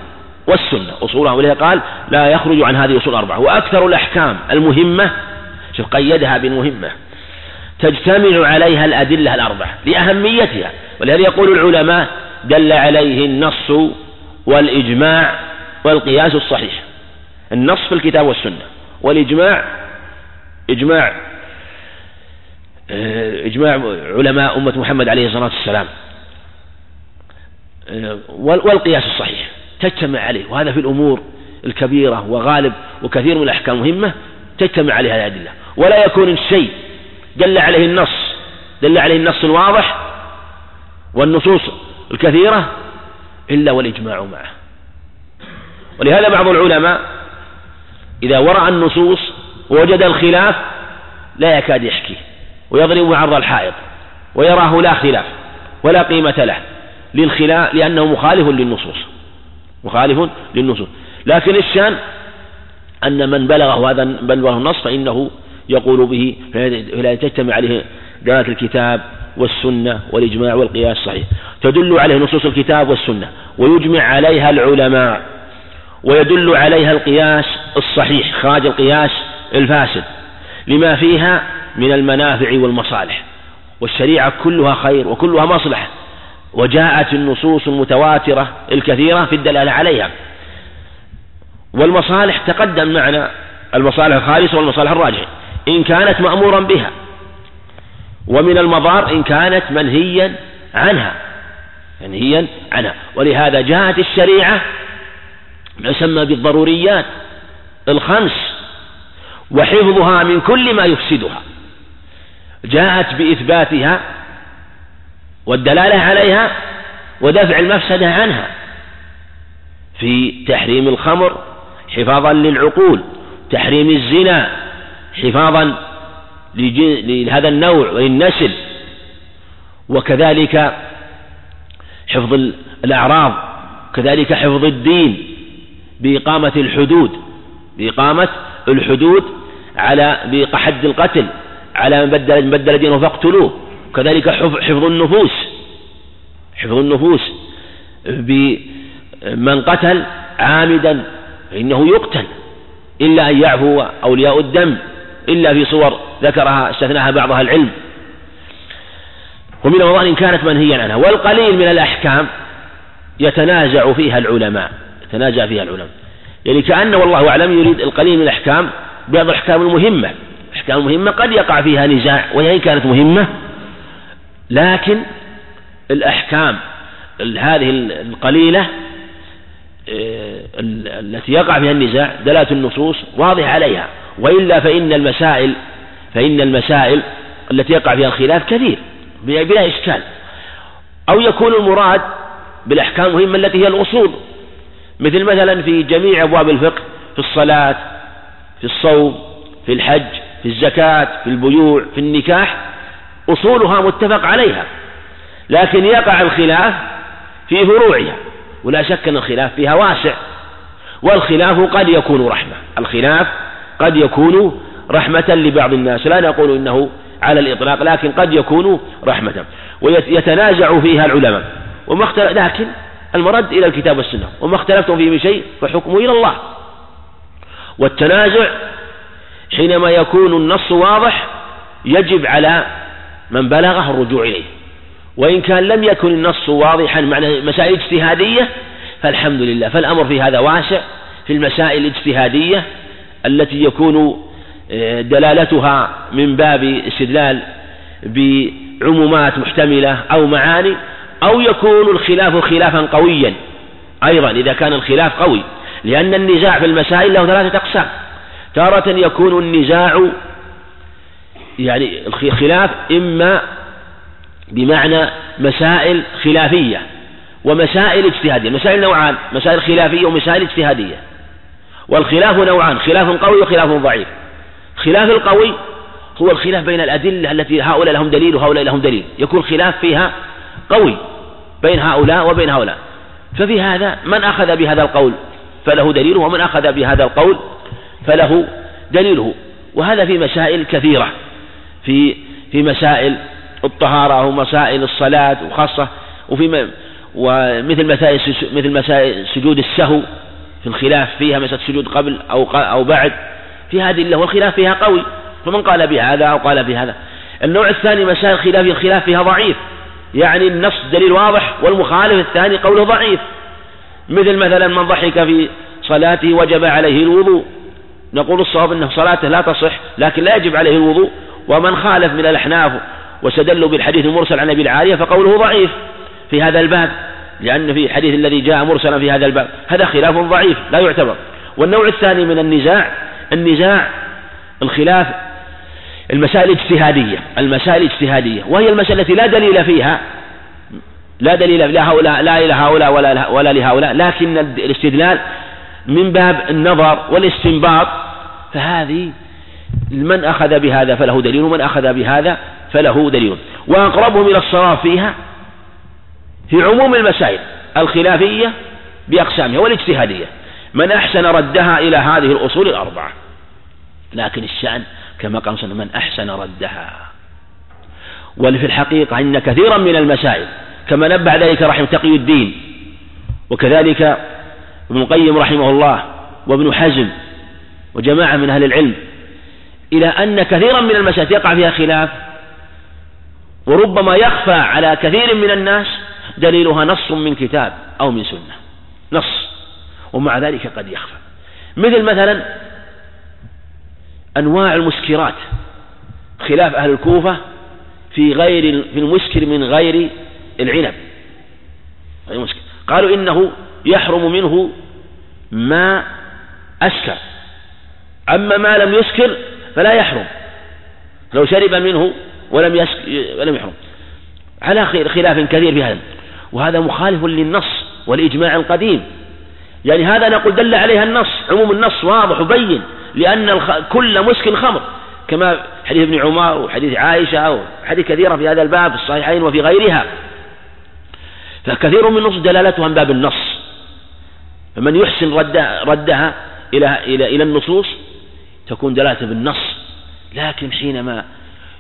والسنة. أصولها ولذا قال لا يخرج عن هذه الأصول الأربعة وأكثر الأحكام المهمة شوف قيدها بالمهمة تجتمع عليها الأدلة الأربعة لأهميتها ولهذا يقول العلماء دل عليه النص والإجماع والقياس الصحيح. النص في الكتاب والسنة والإجماع إجماع آه، إجماع علماء أمة محمد عليه الصلاة والسلام آه، والقياس الصحيح تجتمع عليه وهذا في الأمور الكبيرة وغالب وكثير من الأحكام المهمة تجتمع عليها الأدلة. ولا يكون الشيء دل عليه النص. دل عليه النص الواضح والنصوص الكثيرة إلا والإجماع معه. ولهذا بعض العلماء إذا ورع النصوص ووجد الخلاف لا يكاد يحكي ويضرب عرض الحائط ويراه لا خلاف ولا قيمة له للخلاف لأنه مخالف للنصوص. مخالف للنصوص. لكن الشان أن من بلغه هذا بلغه النص فإنه يقول به فلا تجتمع عليه دلالة الكتاب والسنة والإجماع والقياس الصحيح. تدل عليه نصوص الكتاب والسنة ويجمع عليها العلماء ويدل عليها القياس الصحيح خارج القياس الفاسد لما فيها من المنافع والمصالح. والشريعة كلها خير وكلها مصلحة وجاءت النصوص المتواترة الكثيرة في الدلالة عليها. والمصالح تقدم معنا المصالح الخالصة والمصالح الراجحة. إن كانت مأمورا بها ومن المضار إن كانت منهيا عنها منهيا عنها. ولهذا جاءت الشريعة ما يسمى بالضروريات الخمس وحفظها من كل ما يفسدها. جاءت بإثباتها والدلالة عليها ودفع المفسدة عنها في تحريم الخمر حفاظا للعقول تحريم الزنا حفاظا لهذا النوع والنسل وكذلك حفظ الأعراض كذلك حفظ الدين بإقامة الحدود بإقامة الحدود على بحد القتل على من بدل بدل دينه فاقتلوه. كذلك حفظ النفوس حفظ النفوس بمن قتل عامدا فإنه يقتل إلا أن يعفو أولياء الدم إلا في صور ذكرها استثناها بعضها العلم. ومن رمضان إن كانت منهيا عنها. والقليل من الأحكام يتنازع فيها العلماء يتنازع فيها العلماء. يعني كأن والله أعلم يريد القليل من الأحكام بعض الأحكام المهمة. الأحكام المهمة قد يقع فيها نزاع وهي إن كانت مهمة لكن الأحكام هذه القليلة التي يقع فيها النزاع دلالة النصوص واضح عليها. وإلا فإن المسائل فإن المسائل التي يقع فيها الخلاف كثير بلا إشكال. أو يكون المراد بالأحكام المهمة التي هي الأصول. مثل مثلا في جميع أبواب الفقه في الصلاة في الصوم في الحج في الزكاة في البيوع في النكاح أصولها متفق عليها. لكن يقع الخلاف في فروعها. ولا شك أن الخلاف فيها واسع والخلاف قد يكون رحمة الخلاف قد يكون رحمة لبعض الناس لا نقول إنه على الإطلاق لكن قد يكون رحمة ويتنازع فيها العلماء. وما اختلف لكن المرد إلى الكتاب والسنة وما اختلفتم فيه من شيء فحكمه إلى الله. والتنازع حينما يكون النص واضح يجب على من بلغه الرجوع إليه. وإن كان لم يكن النص واضحا معنى مسائل اجتهادية فالحمد لله فالأمر في هذا واسع في المسائل الاجتهادية التي يكون آه، دلالتها من باب استدلال بعمومات محتملة أو معاني أو يكون الخلاف خلافا قويا أيضا إذا كان الخلاف قوي لأن النزاع في المسائل له ثلاثة أقسام. تارة يكون النزاع يعني الخلاف إما بمعنى مسائل خلافية ومسائل اجتهادية مسائل نوعان مسائل خلافية ومسائل اجتهادية. والخلاف نوعان خلاف قوي وخلاف ضعيف. خلاف القوي هو الخلاف بين الأدلة التي هؤلاء لهم دليل وهؤلاء لهم دليل. يكون خلاف فيها قوي بين هؤلاء وبين هؤلاء. ففي هذا من أخذ بهذا القول فله دليله ومن أخذ بهذا القول فله دليله. وهذا في مسائل كثيرة في في مسائل الطهارة ومسائل الصلاة وخاصة وفي ومثل مسائل مثل مسائل سجود السهو في الخلاف فيها مسألة سجود قبل أو أو بعد في هذه الله والخلاف فيها قوي فمن قال بهذا أو قال بهذا النوع الثاني مسائل خلاف الخلاف فيها ضعيف يعني النص دليل واضح والمخالف الثاني قوله ضعيف مثل مثلا من ضحك في صلاته وجب عليه الوضوء نقول الصواب أنه صلاته لا تصح لكن لا يجب عليه الوضوء ومن خالف من الأحناف واستدلوا بالحديث المرسل عن أبي العالية فقوله ضعيف في هذا الباب لأن في الحديث الذي جاء مرسلا في هذا الباب هذا خلاف ضعيف لا يعتبر. والنوع الثاني من النزاع النزاع الخلاف المسائل الاجتهادية المسائل الاجتهادية وهي المسألة التي لا دليل فيها لا دليل لا هؤلاء لا إلى هؤلاء ولا ولا لهؤلاء لكن الاستدلال من باب النظر والاستنباط فهذه من أخذ بهذا فله دليل ومن أخذ بهذا فله دليل. وأقربهم إلى الصواب فيها في عموم المسائل الخلافية بأقسامها والاجتهادية. من أحسن ردها إلى هذه الأصول الأربعة. لكن الشأن كما قال من أحسن ردها. وفي الحقيقة إن كثيرا من المسائل كما نبه ذلك رحمه تقي الدين وكذلك ابن القيم رحمه الله وابن حزم وجماعة من أهل العلم إلى أن كثيرا من المسائل يقع فيها خلاف وربما يخفى على كثير من الناس دليلها نص من كتاب أو من سنة. نص. ومع ذلك قد يخفى. مثل مثلا أنواع المسكرات. خلاف أهل الكوفة في غير في المسكر من غير العنب. المسكر. قالوا إنه يحرم منه ما أسكر. أما ما لم يسكر فلا يحرم. لو شرب منه ولم يسكر ولم يحرم. على خلاف كثير في هذا. وهذا مخالف للنص والإجماع القديم. يعني هذا نقول دل عليها النص عموم النص واضح وبين لأن. كل مسكن خمر كما حديث ابن عمر وحديث عائشة وحديث كثيرة في هذا الباب في الصحيحين وفي غيرها. فكثير من النصوص دلالتها من باب النص. فمن يحسن رد ردها إلى إلى إلى النصوص تكون دلالة بالنص. لكن حينما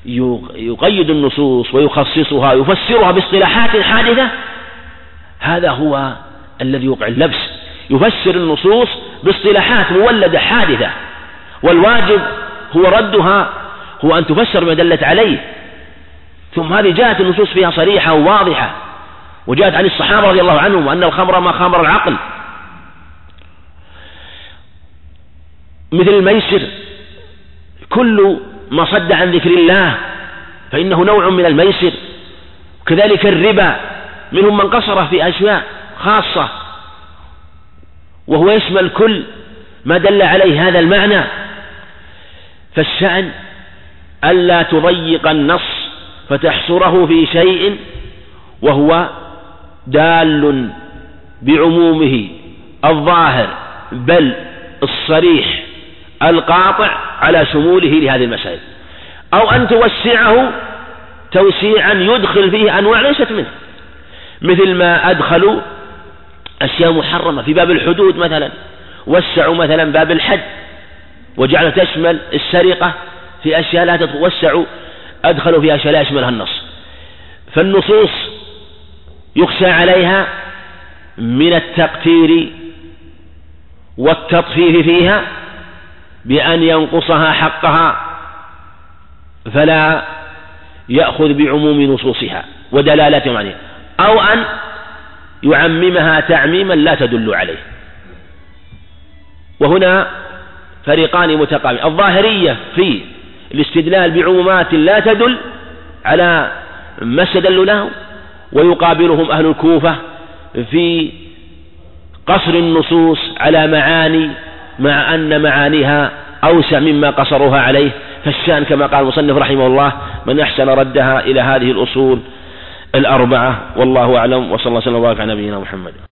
يقيد النصوص ويخصصها يفسرها باصطلاحات حادثة. هذا هو الذي يوقع اللبس. يفسر النصوص باصطلاحات مولدة حادثة. والواجب هو ردها هو أن تفسر بما دلت عليه. ثم هذه جاءت النصوص فيها صريحة وواضحة. وجاءت عن الصحابة رضي الله عنهم أن الخمر ما خمر العقل. مثل الميسر كل ما صد عن ذكر الله فإنه نوع من الميسر. كذلك الربا منهم من قصر في أشياء خاصة وهو يشمل كل ما دل عليه هذا المعنى. فالشأن ألا تضيق النص فتحصره في شيء وهو دال بعمومه الظاهر بل الصريح. القاطع على شموله لهذه المسائل. أو أن توسعه توسيعا يدخل فيه أنواع ليست منه. مثل ما أدخلوا أشياء محرمة في باب الحدود مثلا. وسعوا مثلا باب الحد. وجعلوا تشمل السرقة في أشياء لا تتوسعوا أدخلوا في أشياء لا يشملها النص. فالنصوص يخشى عليها من التقتير والتطفيف فيها بأن ينقصها حقها فلا يأخذ بعموم نصوصها ودلالتهم عليها أو أن يعممها تعميما لا تدل عليه. وهنا فريقان متقابلين الظاهرية في الاستدلال بعمومات لا تدل على ما استدلوا له ويقابلهم أهل الكوفة في قصر النصوص على معاني مع أن معانيها أوسع مما قصروها عليه فالشأن كما قال المصنف رحمه الله من أحسن ردها إلى هذه الأصول الأربعة والله أعلم وصلى الله وسلم وبارك على نبينا محمد.